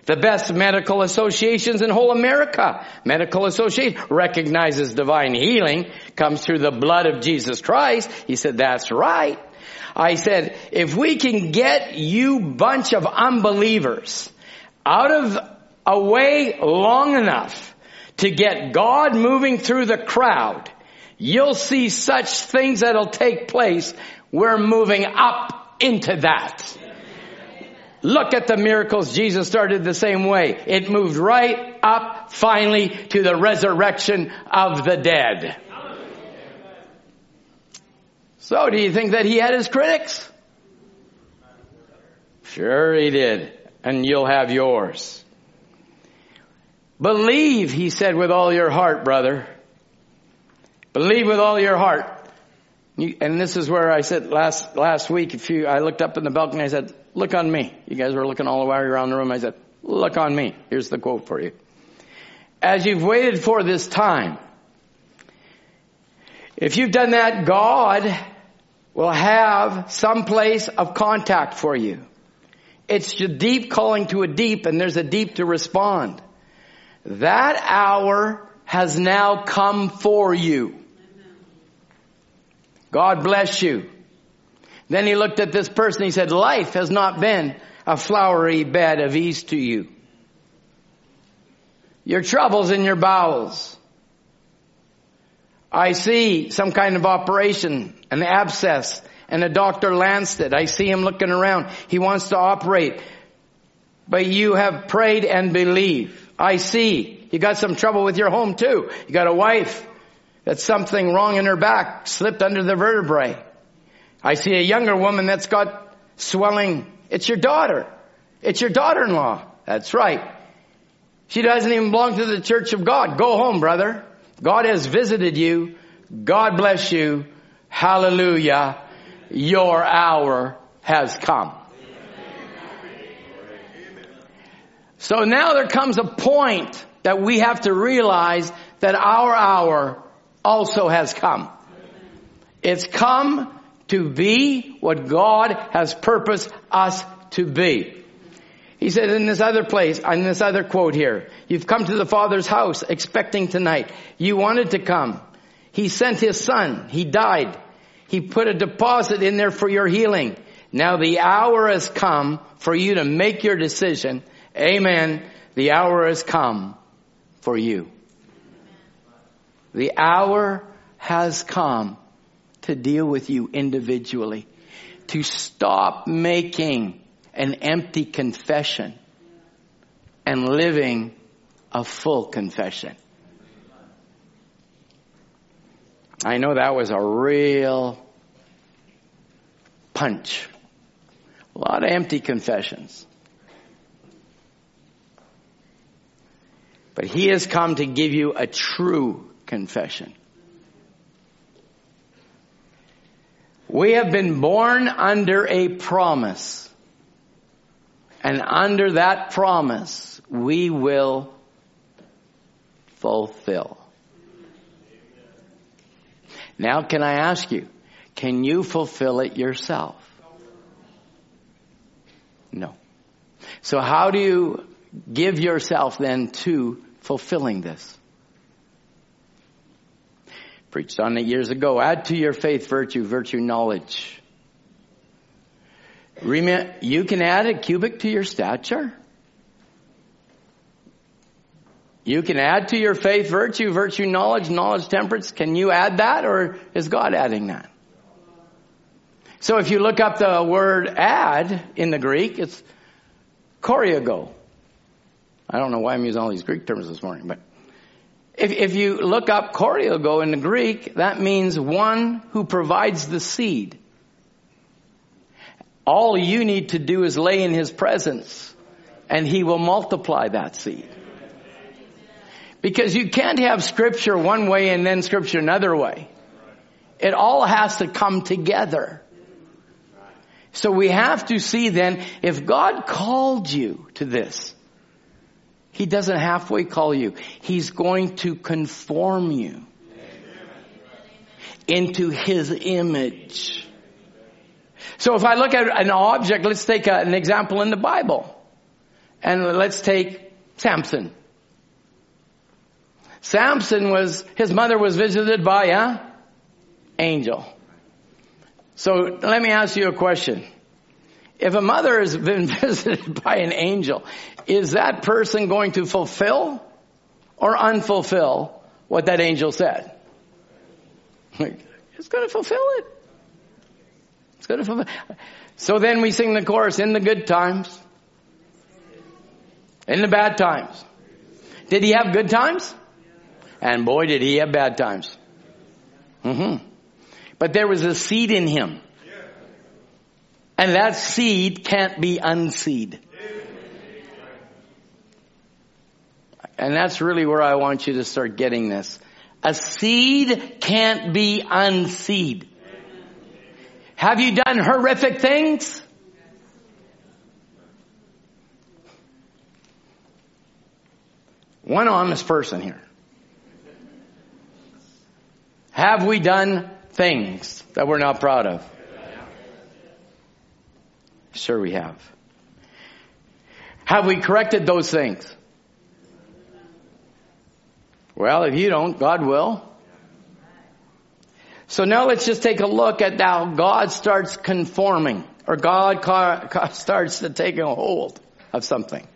The best medical associations in whole America, medical association, recognizes divine healing comes through the blood of Jesus Christ. He said, that's right. I said, if we can get you bunch of unbelievers out of a way long enough to get God moving through the crowd, you'll see such things that'll take place. We're moving up into that. Look at the miracles. Jesus started the same way. It moved right up finally to the resurrection of the dead. So do you think that he had his critics? Sure he did. And you'll have yours. Believe, he said, with all your heart, brother. Believe with all your heart. You, and this is where I said last, last week, if you, I looked up in the balcony, I said, look on me. You guys were looking all the way around the room. I said, look on me. Here's the quote for you. As you've waited for this time, if you've done that, God will have some place of contact for you. It's a deep calling to a deep and there's a deep to respond. That hour has now come for you. God bless you. Then he looked at this person. He said, life has not been a flowery bed of ease to you. Your troubles in your bowels. I see some kind of operation, an abscess, and a doctor lanced it. I see him looking around. He wants to operate. But you have prayed and believe. I see. You got some trouble with your home too. You got a wife that's something wrong in her back, slipped under the vertebrae. I see a younger woman that's got swelling. It's your daughter. It's your daughter-in-law. That's right. She doesn't even belong to the church of God. Go home, brother. God has visited you. God bless you. Hallelujah. Your hour has come. So now there comes a point that we have to realize that our hour also has come. It's come to be what God has purposed us to be. He said in this other place, in this other quote here, you've come to the Father's house expecting tonight. You wanted to come. He sent His Son. He died. He put a deposit in there for your healing. Now the hour has come for you to make your decision. Amen. The hour has come for you. The hour has come to deal with you individually. To stop making an empty confession and living a full confession. I know that was a real punch. A lot of empty confessions. But he has come to give you a true confession. We have been born under a promise. And under that promise, we will fulfill. Now can I ask you, can you fulfill it yourself? No. So how do you give yourself then to fulfilling this? Preached on it years ago. Add to your faith virtue, virtue knowledge. Remember, you can add a cubit to your stature. You can add to your faith virtue, virtue knowledge, knowledge temperance. Can you add that or is God adding that? So if you look up the word add in the Greek, it's choreogo. I don't know why I'm using all these Greek terms this morning, but if, if you look up choreogo in the Greek, that means one who provides the seed. All you need to do is lay in his presence and he will multiply that seed. Because you can't have scripture one way and then scripture another way. It all has to come together. So we have to see then, if God called you to this, He doesn't halfway call you. He's going to conform you into His image. So if I look at an object, let's take a, an example in the Bible. And let's take Samson. Samson was, his mother was visited by a angel. So let me ask you a question. If a mother has been visited by an angel, is that person going to fulfill or unfulfill what that angel said? It's going to fulfill it. It's going to fulfill. So then we sing the chorus in the good times, in the bad times. Did he have good times? And boy, did he have bad times. Mm-hmm. But there was a seed in him. And that seed can't be unseed. And that's really where I want you to start getting this. A seed can't be unseed. Have you done horrific things? One honest person here. Have we done things that we're not proud of? Sure we have. Have we corrected those things? Well, if you don't, God will. So now let's just take a look at how God starts conforming or God starts to take a hold of something.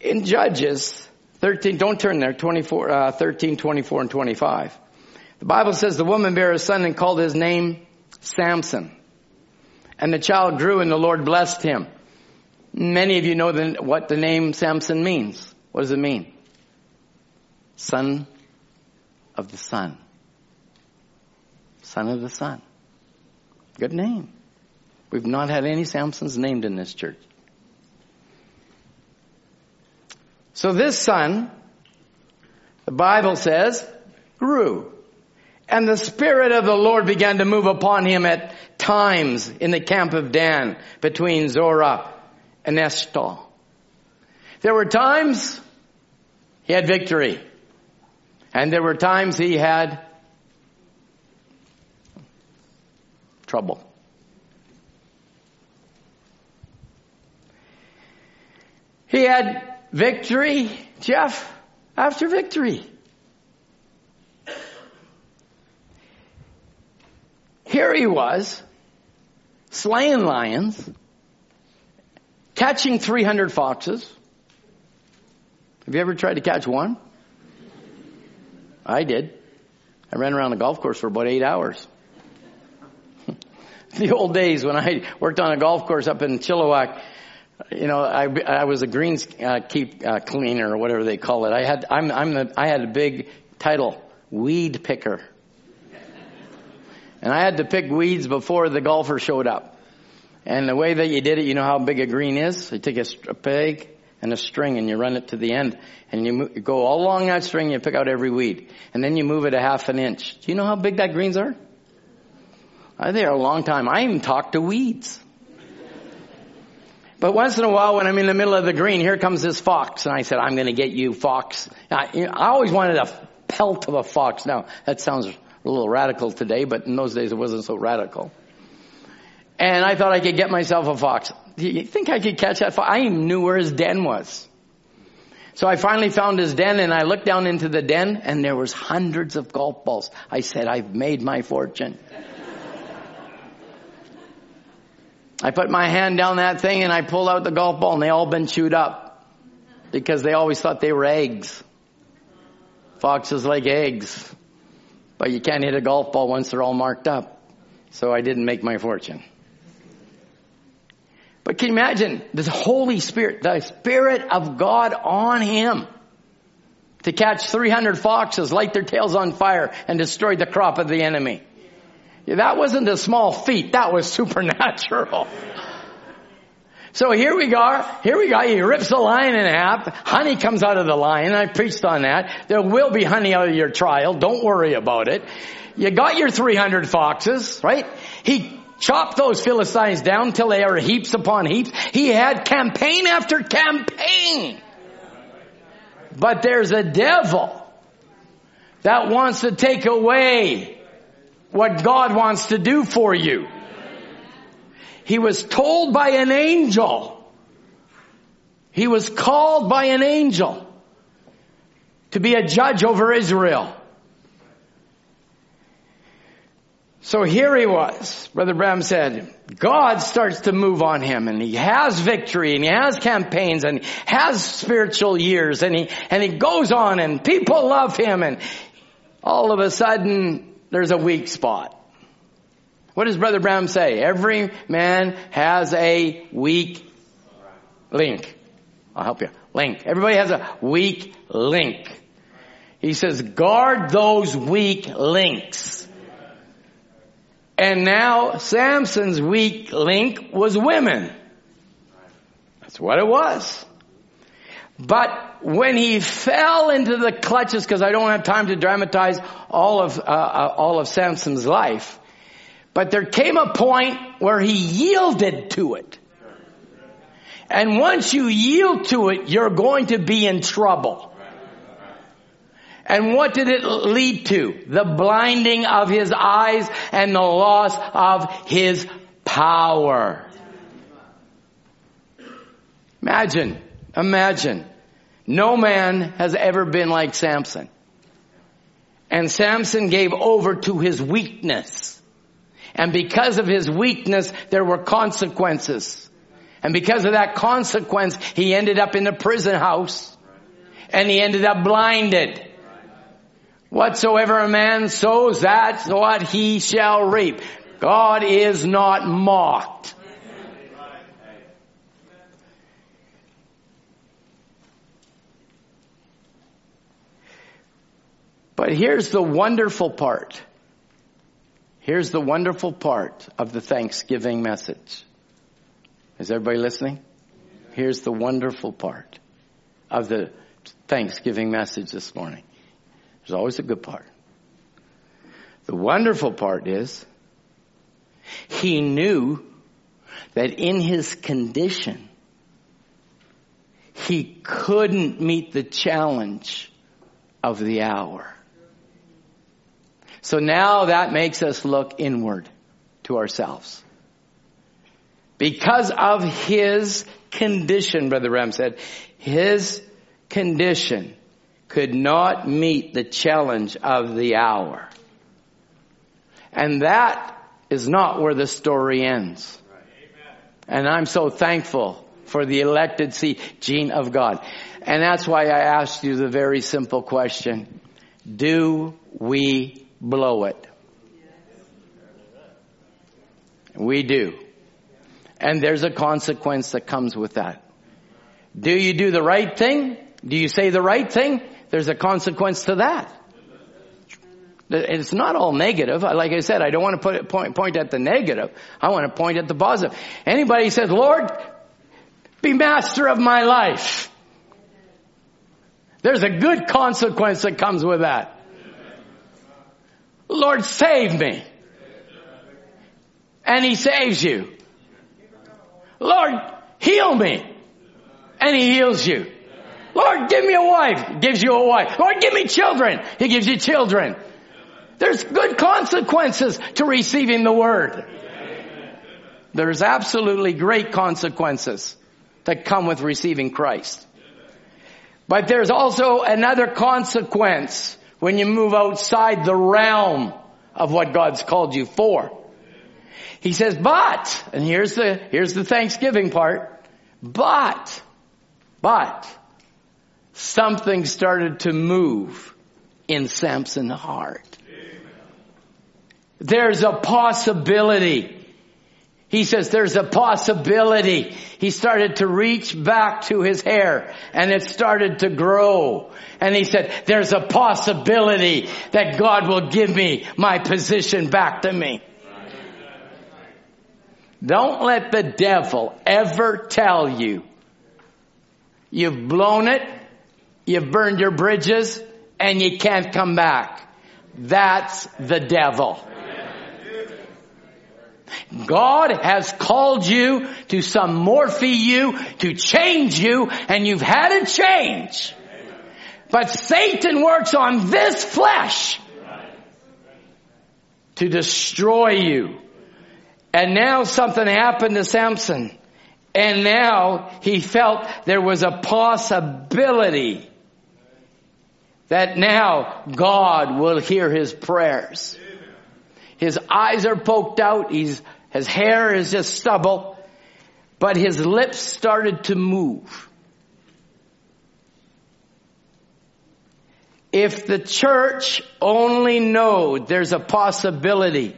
In Judges 13, don't turn there, 24, uh, 13, 24 and 25. The Bible says the woman bare a son and called his name Samson. And the child grew and the Lord blessed him. Many of you know the, what the name Samson means. What does it mean? Son of the sun. Son of the sun. Good name. We've not had any Samsons named in this church. So this son, the Bible says, grew. And the Spirit of the Lord began to move upon him at times in the camp of Dan between Zorah and Eshtaol. There were times he had victory. And there were times he had trouble. He had victory, Jeff, after victory. Here he was, slaying lions, catching 300 foxes. Have you ever tried to catch one? I did. I ran around the golf course for about eight hours. the old days when I worked on a golf course up in Chilliwack, you know, I, I was a greens uh, keep uh, cleaner or whatever they call it. I had I'm I'm the I had a big title, weed picker, and I had to pick weeds before the golfer showed up. And the way that you did it, you know how big a green is. You take a, a peg and a string and you run it to the end and you, you go all along that string and you pick out every weed. And then you move it a half an inch. Do you know how big that greens are? Uh, they are a long time. I even talk to weeds. But once in a while when I'm in the middle of the green, here comes this fox. And I said, I'm going to get you, fox. I, you know, I always wanted a pelt of a fox. Now, that sounds a little radical today, but in those days it wasn't so radical. And I thought I could get myself a fox. Do you think I could catch that fox? I knew where his den was. So I finally found his den and I looked down into the den and there was hundreds of golf balls. I said, I've made my fortune. I put my hand down that thing and I pulled out the golf ball and they all been chewed up because they always thought they were eggs. Foxes like eggs. But you can't hit a golf ball once they're all marked up. So I didn't make my fortune. But can you imagine the Holy Spirit, the Spirit of God on him to catch 300 foxes, light their tails on fire, and destroy the crop of the enemy? That wasn't a small feat. That was supernatural. So here we go. Here we go. He rips the lion in half. Honey comes out of the lion. I preached on that. There will be honey out of your trial. Don't worry about it. You got your 300 foxes, right? He chopped those Philistines down till they are heaps upon heaps. He had campaign after campaign. But there's a devil that wants to take away what God wants to do for you. He was told by an angel. He was called by an angel to be a judge over Israel. So here he was. Brother Branham said, God starts to move on him and he has victory and he has campaigns and has spiritual years and he, and he goes on and people love him and all of a sudden there's a weak spot. What does Brother Branham say? Every man has a weak link. I'll help you. Link. Everybody has a weak link. He says, guard those weak links. And now Samson's weak link was women. That's what it was. But when he fell into the clutches, because I don't have time to dramatize all of uh, uh, all of Samson's life, but there came a point where he yielded to it. And once you yield to it, you're going to be in trouble. And what did it lead to? The blinding of his eyes and the loss of his power. Imagine, imagine. No man has ever been like Samson. And Samson gave over to his weakness. And because of his weakness, there were consequences. And because of that consequence, he ended up in the prison house. And he ended up blinded. Whatsoever a man sows, that's what he shall reap. God is not mocked. But here's the wonderful part. Here's the wonderful part of the Thanksgiving message. Is everybody listening? Here's the wonderful part of the Thanksgiving message this morning. There's always a good part. The wonderful part is he knew that in his condition, he couldn't meet the challenge of the hour. So now that makes us look inward to ourselves. Because of his condition, Brother Branham said, his condition could not meet the challenge of the hour. And that is not where the story ends. And I'm so thankful for the elected Gene of God. And that's why I asked you the very simple question. Do we blow it? We do. And there's a consequence that comes with that. Do you do the right thing? Do you say the right thing? There's a consequence to that. It's not all negative. Like I said, I don't want to put point, point at the negative. I want to point at the positive. Anybody says, Lord, be master of my life. There's a good consequence that comes with that. Lord, save me. And He saves you. Lord, heal me. And He heals you. Lord, give me a wife. Gives you a wife. Lord, give me children. He gives you children. There's good consequences to receiving the word. There's absolutely great consequences that come with receiving Christ. But there's also another consequence when you move outside the realm of what God's called you for. He says, but, and here's the, here's the Thanksgiving part, but, but, something started to move in Samson's heart. There's a possibility. He says there's a possibility. He started to reach back to his hair and it started to grow. And he said, there's a possibility that God will give me my position back to me. Don't let the devil ever tell you you've blown it, you've burned your bridges, and you can't come back. That's the devil. God has called you to some morphe you, to change you, and you've had a change. But Satan works on this flesh to destroy you. And now something happened to Samson. And now he felt there was a possibility that now God will hear his prayers. His eyes are poked out. He's, his hair is just stubble, but his lips started to move. If the church only knowed there's a possibility,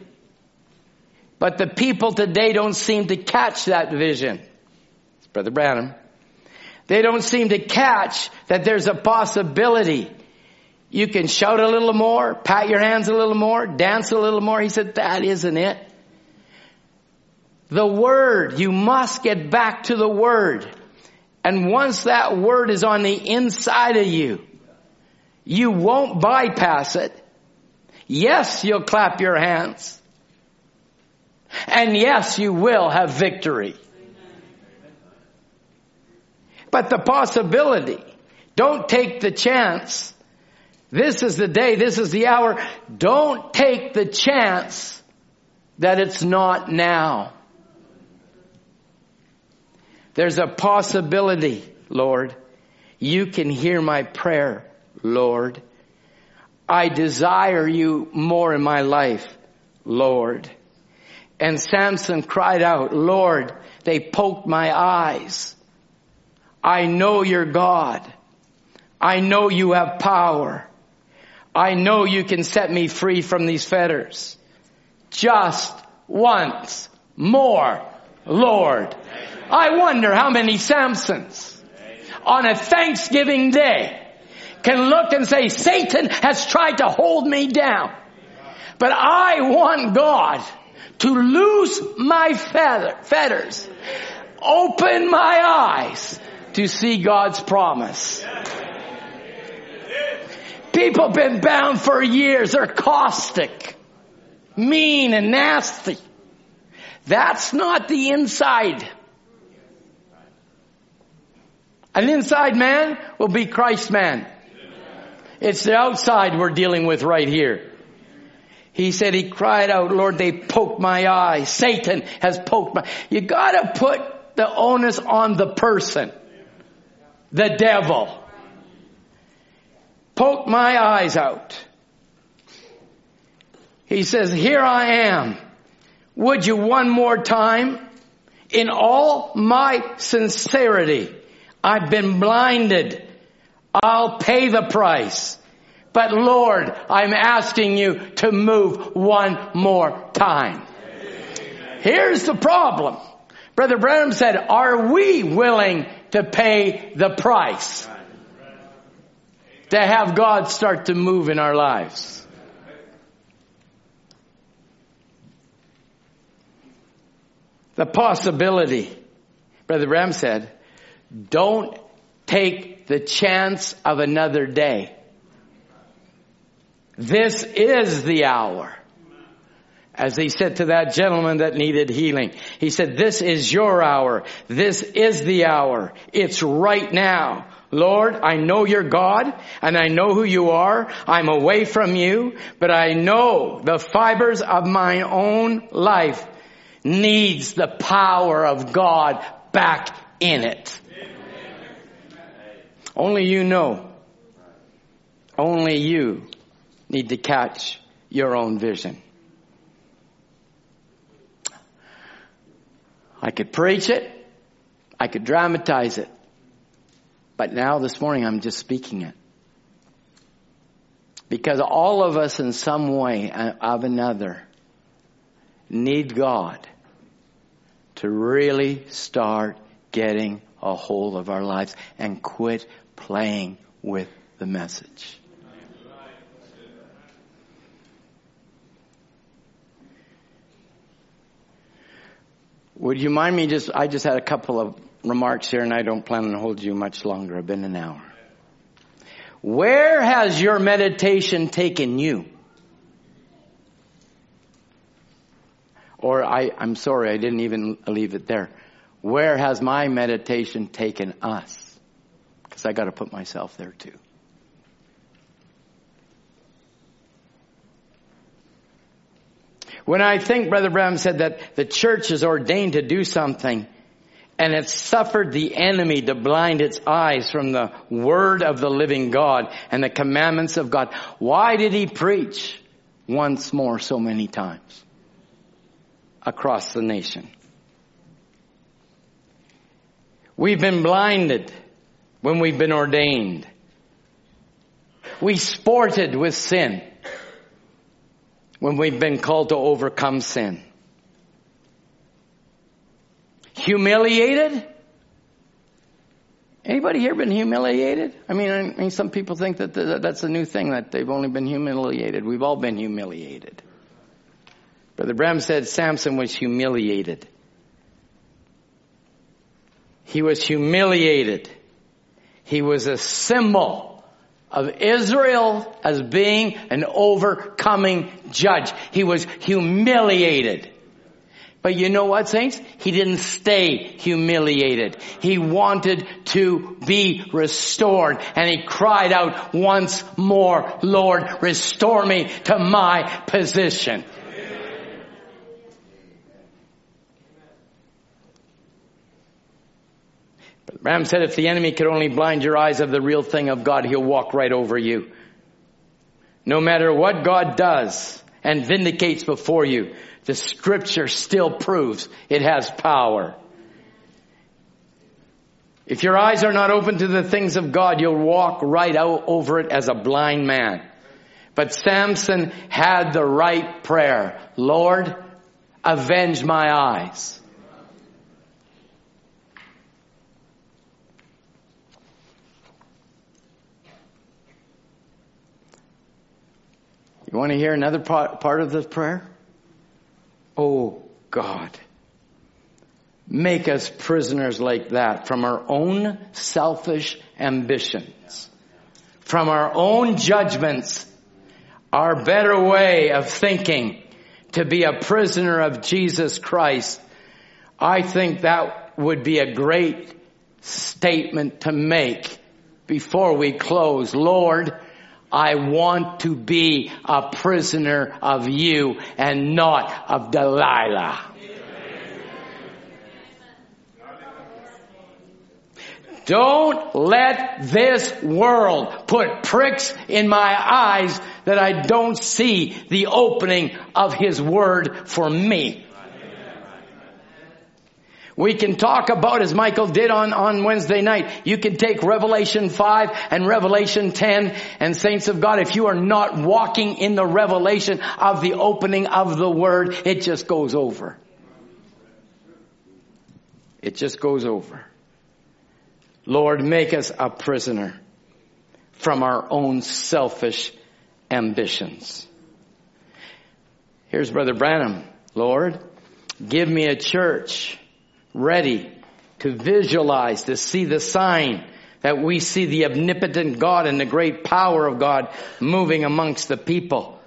but the people today don't seem to catch that vision. It's Brother Branham. They don't seem to catch that there's a possibility. You can shout a little more, pat your hands a little more, dance a little more. He said, that isn't it. The Word, you must get back to the Word. And once that Word is on the inside of you, you won't bypass it. Yes, you'll clap your hands. And yes, you will have victory. But the possibility, don't take the chance this is the day, this is the hour. Don't take the chance that it's not now. There's a possibility, Lord. You can hear my prayer, Lord. I desire you more in my life, Lord. And Samson cried out, Lord, they poked my eyes. I know you're God. I know you have power. I know you can set me free from these fetters. Just once more, Lord. I wonder how many Samsons on a Thanksgiving day can look and say, Satan has tried to hold me down. But I want God to loose my feather, fetters, open my eyes to see God's promise. People been bound for years. They're caustic, mean and nasty. That's not the inside. An inside man will be Christ man. It's the outside we're dealing with right here. He said he cried out, Lord, they poked my eye. Satan has poked my, you gotta put the onus on the person. The devil. Poke my eyes out. He says, here I am. Would you one more time? In all my sincerity, I've been blinded. I'll pay the price. But Lord, I'm asking you to move one more time. Here's the problem. Brother Branham said, are we willing to pay the price? To have God start to move in our lives. The possibility, Brother Branham said, don't take the chance of another day. This is the hour. As he said to that gentleman that needed healing, he said, this is your hour. This is the hour. It's right now. Lord, I know you're God and I know who you are. I'm away from you, but I know the fibers of my own life needs the power of God back in it. Only you know. Only you need to catch your own vision. I could preach it. I could dramatize it. But now this morning I'm just speaking it. Because all of us in some way uh, of another need God to really start getting a hold of our lives and quit playing with the message. Would you mind me just, I just had a couple of remarks here and I don't plan on holding you much longer. I've been an hour. Where has your meditation taken you? Or I, I'm sorry, I didn't even leave it there. Where has my meditation taken us? Because I got to put myself there too. When I think Brother Branham said that the church is ordained to do something and it suffered the enemy to blind its eyes from the word of the living God and the commandments of God, why did he preach once more so many times across the nation? We've been blinded when we've been ordained. We sported with sin when we've been called to overcome sin. Humiliated? Anybody here been humiliated? I mean, I mean, some people think that that's a new thing that they've only been humiliated. We've all been humiliated. Brother Branham said Samson was humiliated. He was humiliated. He was a symbol of Israel as being an overcoming judge. He was humiliated. But you know what, saints? He didn't stay humiliated. He wanted to be restored. And he cried out once more, Lord, restore me to my position. Branham said if the enemy could only blind your eyes of the real thing of God, he'll walk right over you. No matter what God does and vindicates before you, the scripture still proves it has power. If your eyes are not open to the things of God, you'll walk right out over it as a blind man. But Samson had the right prayer. Lord, avenge my eyes. You want to hear another part, of this prayer? Oh God, make us prisoners like that from our own selfish ambitions, from our own judgments, our better way of thinking to be a prisoner of Jesus Christ. I think that would be a great statement to make before we close. Lord, I want to be a prisoner of you and not of Delilah. Don't let this world put pricks in my eyes that I don't see the opening of His Word for me. We can talk about, as Michael did on, on Wednesday night, you can take Revelation 5 and Revelation 10 and saints of God, if you are not walking in the revelation of the opening of the Word, it just goes over. It just goes over. Lord, make us a prisoner from our own selfish ambitions. Here's Brother Branham. Lord, give me a church ready to visualize, to see the sign that we see the omnipotent God and the great power of God moving amongst the people.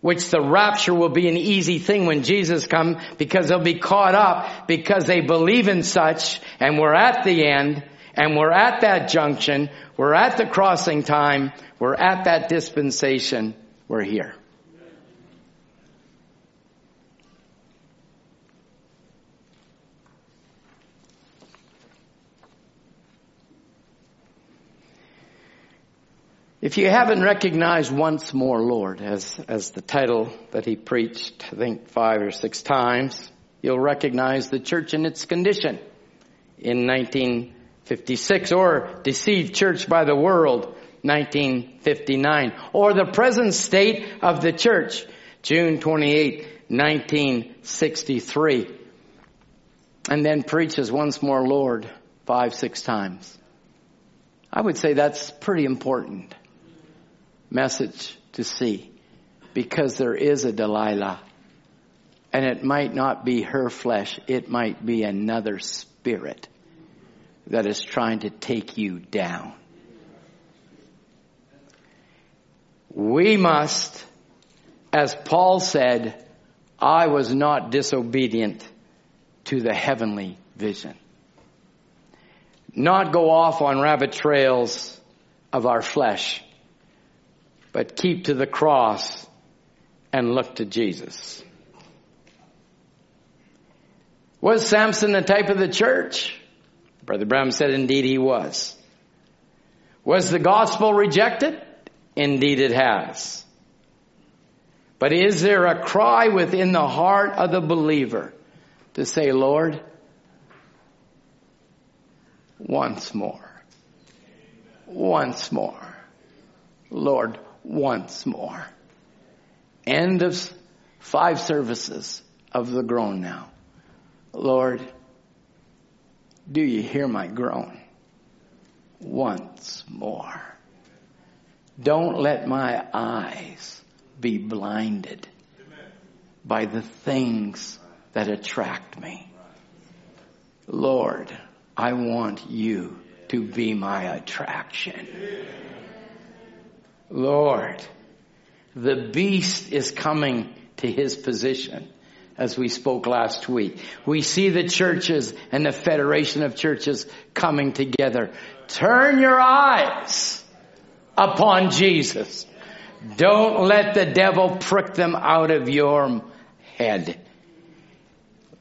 Which the rapture will be an easy thing when Jesus comes because they'll be caught up because they believe in such and we're at the end and we're at that junction. We're at the crossing time. We're at that dispensation. We're here. If you haven't recognized once more, Lord, as, as the title that he preached, I think five or six times, you'll recognize the church in its condition in 1956 or deceived church by the world, 1959 or the present state of the church, June 28, 1963. And then preaches once more, Lord, five, six times. I would say that's pretty important message to see because there is a Delilah. And it might not be her flesh, it might be another spirit that is trying to take you down. We must, as Paul said, I was not disobedient to the heavenly vision. Not go off on rabbit trails of our flesh but keep to the cross and look to Jesus. Was Samson the type of the church? Brother Branham said indeed he was. Was the gospel rejected? Indeed it has. But is there a cry within the heart of the believer to say, Lord, once more, once more, Lord, once more. End of five services of the groan now. Lord, do you hear my groan? Once more. Don't let my eyes be blinded by the things that attract me. Lord, I want you to be my attraction. Lord, the beast is coming to his position as we spoke last week. We see the churches and the federation of churches coming together. Turn your eyes upon Jesus. Don't let the devil prick them out of your head.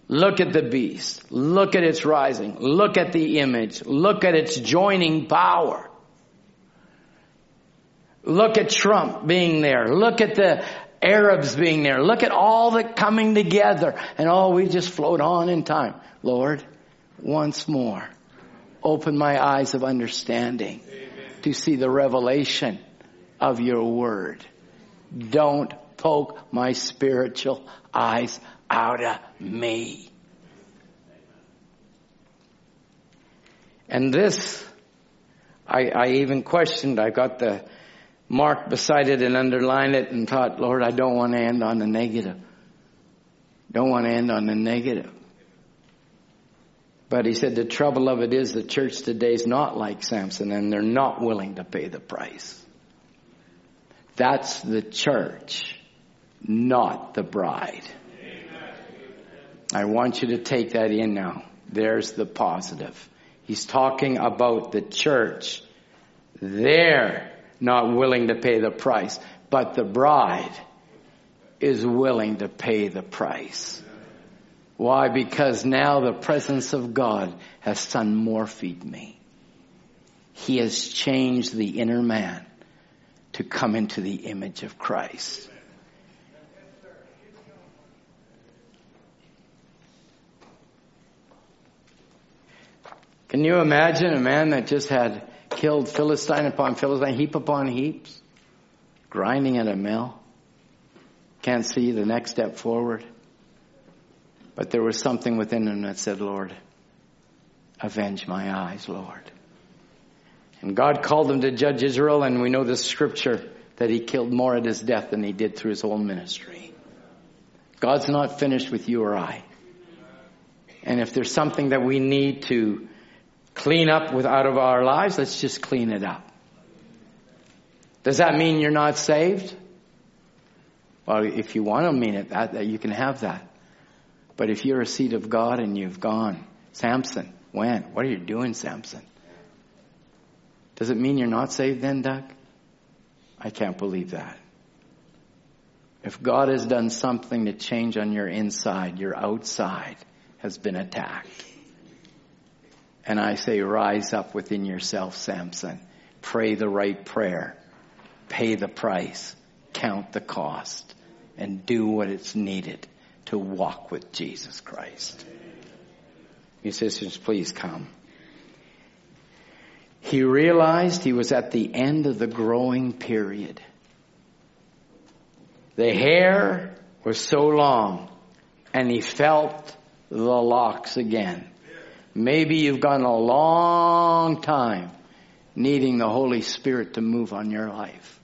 Look at the beast. Look at its rising. Look at the image. Look at its joining power. Look at Trump being there. Look at the Arabs being there. Look at all that coming together. And oh, we just float on in time. Lord, once more, open my eyes of understanding Amen. to see the revelation of your word. Don't poke my spiritual eyes out of me. And this, I, I even questioned, I got the mark beside it and underlined it and thought, Lord, I don't want to end on the negative. Don't want to end on the negative. But he said the trouble of it is the church today is not like Samson and they're not willing to pay the price. That's the church, not the bride. I want you to take that in now. There's the positive. He's talking about the church. They're not willing to pay the price, but the bride is willing to pay the price. Why? Because now the presence of God has sunmorphed me. He has changed the inner man to come into the image of Christ. Can you imagine a man that just had killed Philistine upon Philistine, heap upon heaps, grinding at a mill? Can't see the next step forward. But there was something within him that said, Lord, avenge my eyes, Lord. And God called him to judge Israel, and we know the scripture that he killed more at his death than he did through his whole ministry. God's not finished with you or I. And if there's something that we need to clean up with out of our lives, let's just clean it up. Does that mean you're not saved? Well, if you want to mean it, that, that you can have that. But if you're a seed of God and you've gone, Samson, when? What are you doing, Samson? Does it mean you're not saved then, Doug? I can't believe that. If God has done something to change on your inside, your outside has been attacked. And I say, rise up within yourself, Samson. Pray the right prayer. Pay the price. Count the cost. And do what is needed to walk with Jesus Christ. Musicians, please come. He realized he was at the end of the growing period. The hair was so long and he felt the locks again. Maybe you've gone a long time needing the Holy Spirit to move on your life.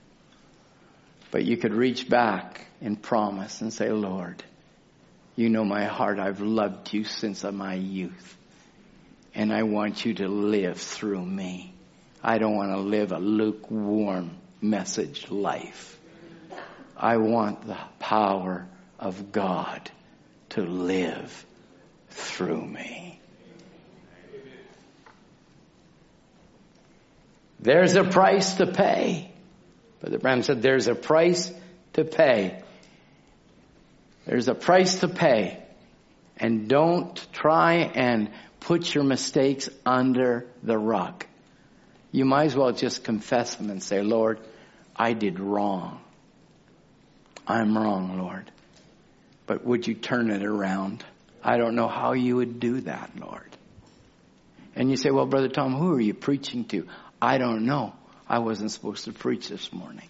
But you could reach back and promise and say, Lord, you know my heart. I've loved you since my youth. And I want you to live through me. I don't want to live a lukewarm message life. I want the power of God to live through me. There's a price to pay. Brother Branham said there's a price to pay. There's a price to pay. And don't try and put your mistakes under the rug. You might as well just confess them and say, Lord, I did wrong. I'm wrong, Lord. But would you turn it around? I don't know how you would do that, Lord. And you say, well, Brother Tom, who are you preaching to? I don't know. I wasn't supposed to preach this morning.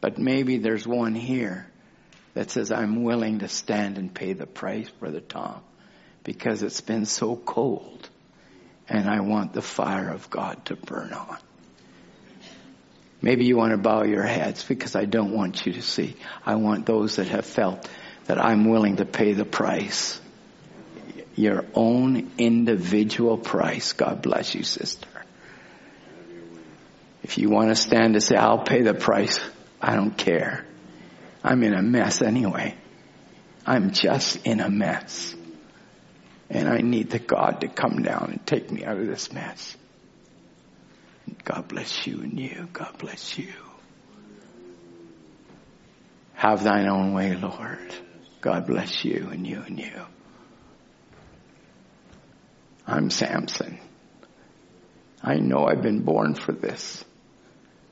But maybe there's one here that says, I'm willing to stand and pay the price, Brother Tom, because it's been so cold and I want the fire of God to burn on. Maybe you want to bow your heads because I don't want you to see. I want those that have felt that I'm willing to pay the price. Your own individual price. God bless you, sister. If you want to stand and say, I'll pay the price, I don't care. I'm in a mess anyway. I'm just in a mess. And I need the God to come down and take me out of this mess. God bless you and you. God bless you. Have thine own way, Lord. God bless you and you and you. I'm Samson. I know I've been born for this,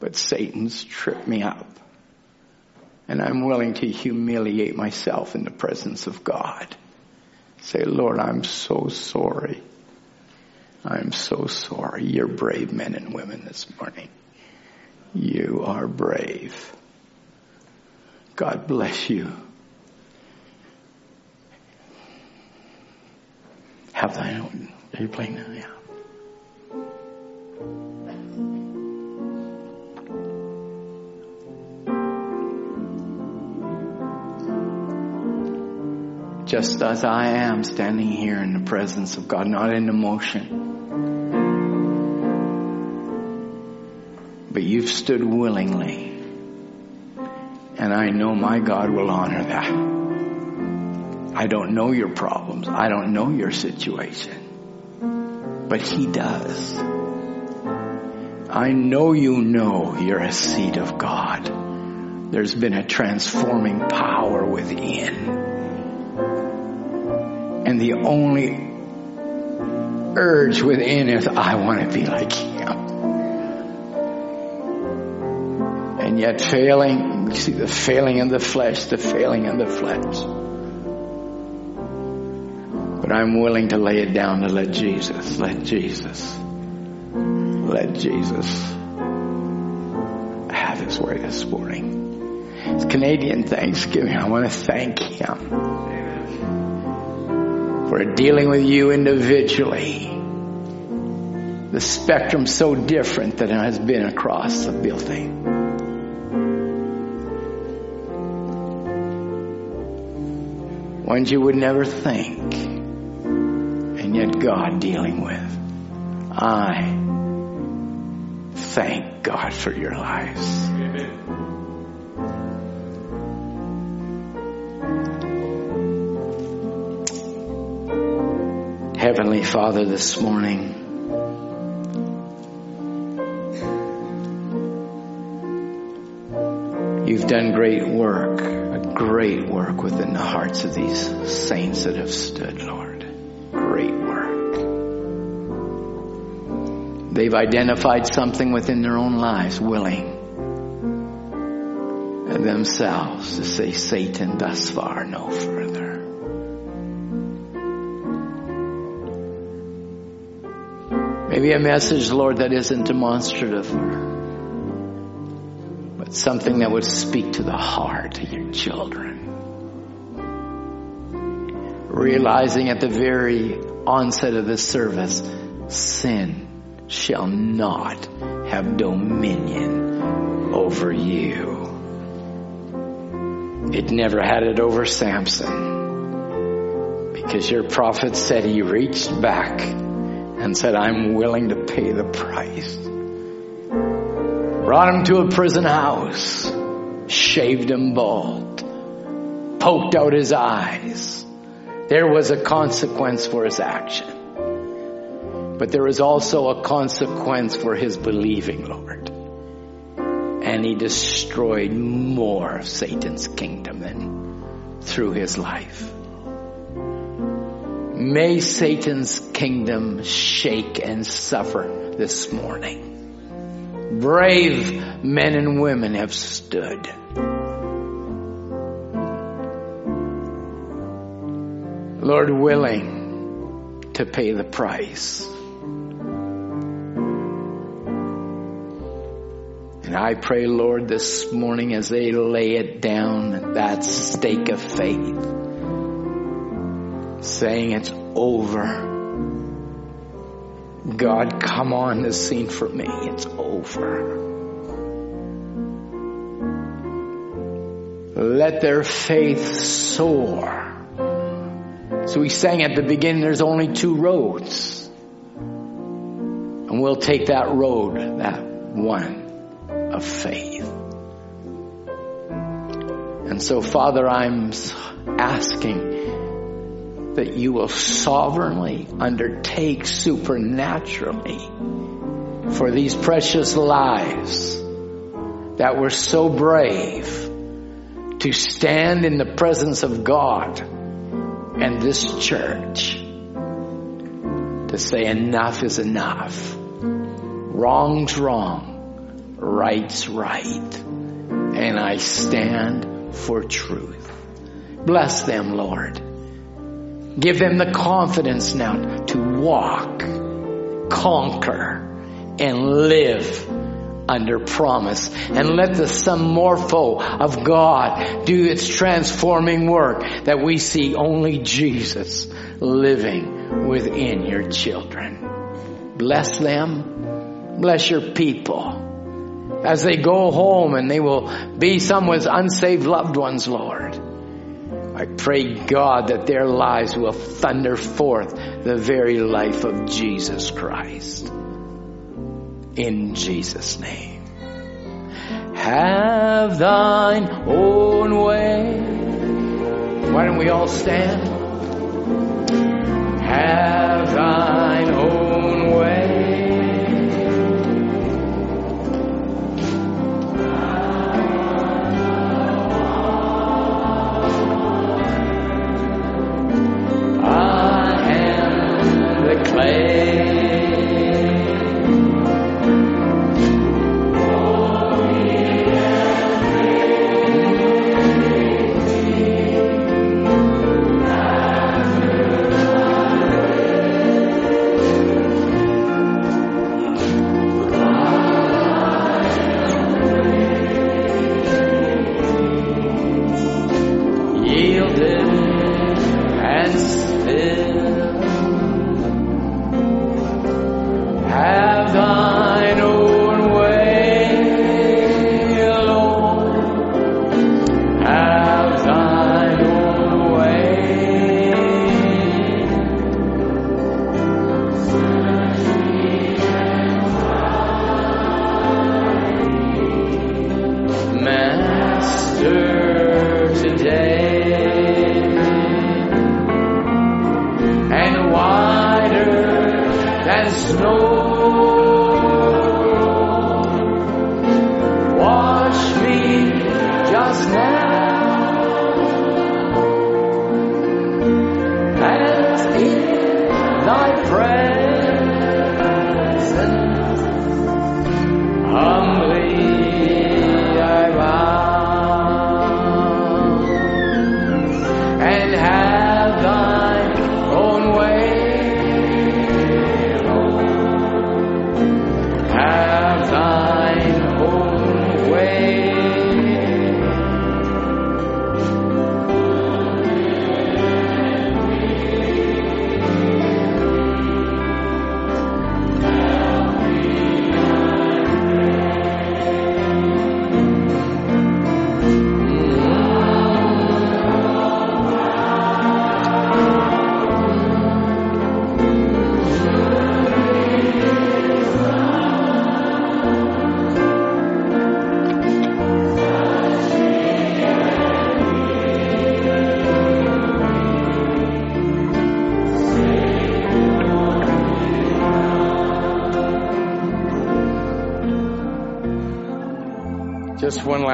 but Satan's tripped me up. And I'm willing to humiliate myself in the presence of God. Say, Lord, I'm so sorry. I'm so sorry. You're brave men and women this morning. You are brave. God bless you. Have thine own. Are you playing now? Yeah. Just as I am standing here in the presence of God, not in emotion. But you've stood willingly. And I know my God will honor that. I don't know your problems. I don't know your situation. But He does. I know you know you're a seed of God. There's been a transforming power within. And the only urge within is, I want to be like Him. And yet failing, you see the failing in the flesh, the failing in the flesh. But I'm willing to lay it down to let Jesus, let Jesus, let Jesus have his way this morning. It's Canadian Thanksgiving. I want to thank him for dealing with you individually. The spectrum so different than it has been across the building. Ones you would never think and yet God dealing with. I thank God for your lives. Heavenly Father, this morning, you've done great work, a great work within the hearts of these saints that have stood, Lord. Great work. They've identified something within their own lives, willing themselves to say, Satan, thus far, no further. Maybe a message, Lord, that isn't demonstrative, but something that would speak to the heart of your children. Realizing at the very onset of this service, sin shall not have dominion over you. It never had it over Samson because your prophet said he reached back and said, I'm willing to pay the price. Brought him to a prison house, shaved him bald, poked out his eyes. There was a consequence for his action. But there is also a consequence for his believing, Lord. And he destroyed more of Satan's kingdom than through his life. May Satan's kingdom shake and suffer this morning. Brave men and women have stood. Lord willing to pay the price. And I pray, Lord, this morning as they lay it down at that stake of faith, saying it's over. God, come on the scene for me. It's over. Let their faith soar. So we sang at the beginning, there's only two roads. And we'll take that road, that one of faith. And so, Father, I'm asking that you will sovereignly undertake supernaturally for these precious lives that were so brave to stand in the presence of God and this church to say enough is enough. Wrong's wrong. Right's right. And I stand for truth. Bless them, Lord. Give them the confidence now to walk, conquer, and live under promise and let the morpho of God do its transforming work that we see only Jesus living within your children. Bless them. Bless your people as they go home and they will be some with unsaved loved ones, Lord. I pray God that their lives will thunder forth the very life of Jesus Christ. In Jesus' name. Have thine own way. Why don't we all stand? Have thine own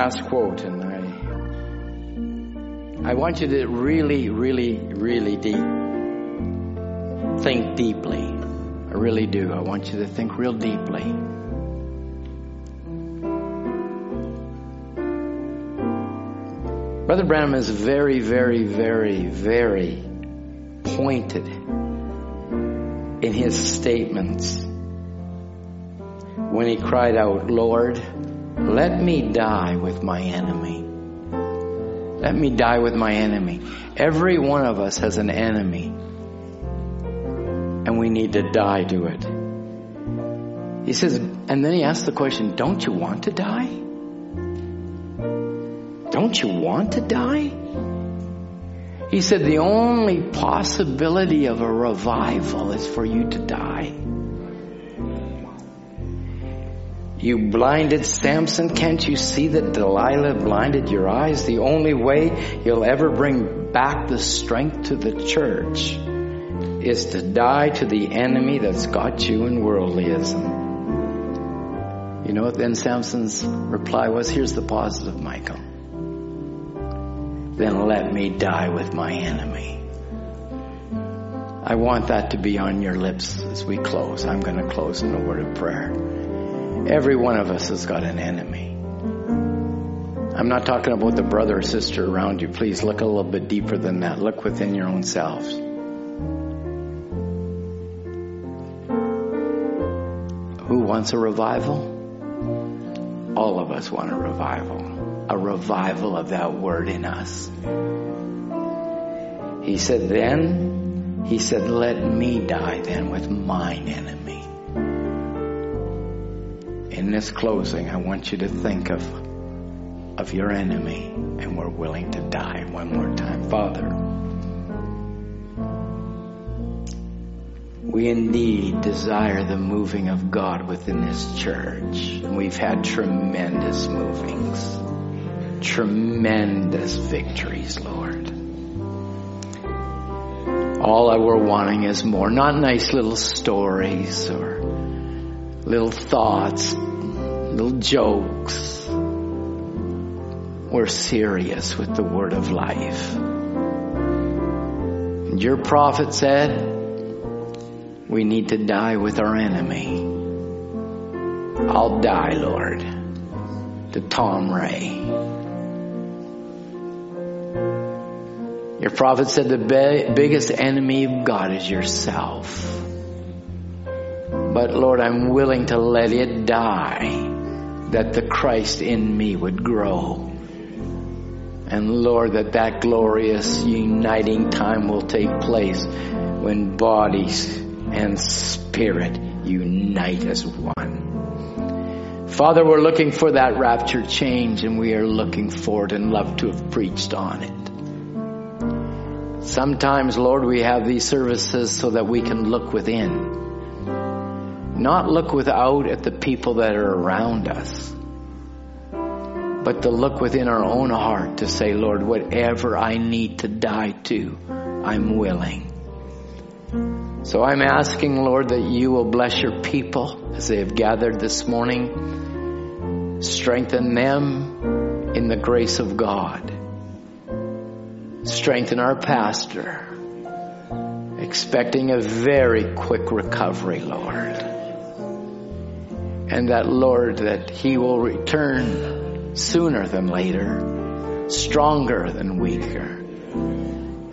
last quote, and I, I want you to really, really, really deep, think deeply. I really do. I want you to think real deeply. Brother Branham is very, very, very, very pointed in his statements when he cried out, Lord, let me die with my enemy. Let me die with my enemy. Every one of us has an enemy, and we need to die to it. He says, and then he asks the question, Don't you want to die? Don't you want to die? He said, The only possibility of a revival is for you to die. You blinded Samson. Can't you see that Delilah blinded your eyes? The only way you'll ever bring back the strength to the church is to die to the enemy that's got you in worldlyism. You know what then Samson's reply was? Here's the positive, Michael. then let me die with my enemy. I want that to be on your lips as we close. I'm going to close in a word of prayer. Every one of us has got an enemy. I'm not talking about the brother or sister around you. Please look a little bit deeper than that. Look within your own selves. Who wants a revival? All of us want a revival. A revival of that word in us. He said, then, he said, let me die then with mine enemy. In this closing, I want you to think of, of your enemy and we're willing to die one more time. Father, we indeed desire the moving of God within this church. We've had tremendous movings, tremendous victories, Lord. All I were wanting is more, not nice little stories or little thoughts, little jokes. We're serious with the word of life. And your prophet said, we need to die with our enemy. I'll die, Lord, to Tom Ray. Your prophet said the biggest enemy of God is yourself. But Lord, I'm willing to let it die that the Christ in me would grow. And Lord, that that glorious uniting time will take place when bodies and spirit unite as one. Father, we're looking for that rapture change and we are looking forward and love to have preached on it. Sometimes, Lord, we have these services so that we can look within. Not look without at the people that are around us, but to look within our own heart to say, Lord, whatever I need to die to, I'm willing. So I'm asking, Lord, that you will bless your people as they have gathered this morning. Strengthen them in the grace of God. Strengthen our pastor, expecting a very quick recovery, Lord. And that, Lord, that he will return sooner than later, stronger than weaker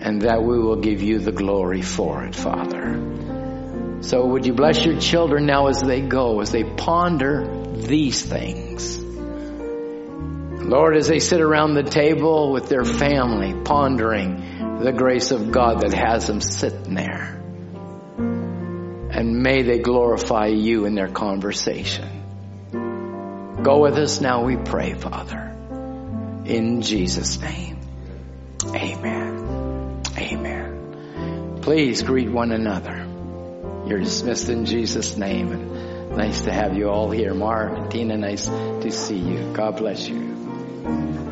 and that we will give you the glory for it, Father. So would you bless your children now as they go, as they ponder these things? Lord, as they sit around the table with their family, pondering the grace of God that has them sitting there. And may they glorify you in their conversation. Go with us now, we pray, Father. In Jesus' name. Amen. Amen. Please greet one another. You're dismissed in Jesus' name. And nice to have you all here. Mar, Tina, nice to see you. God bless you.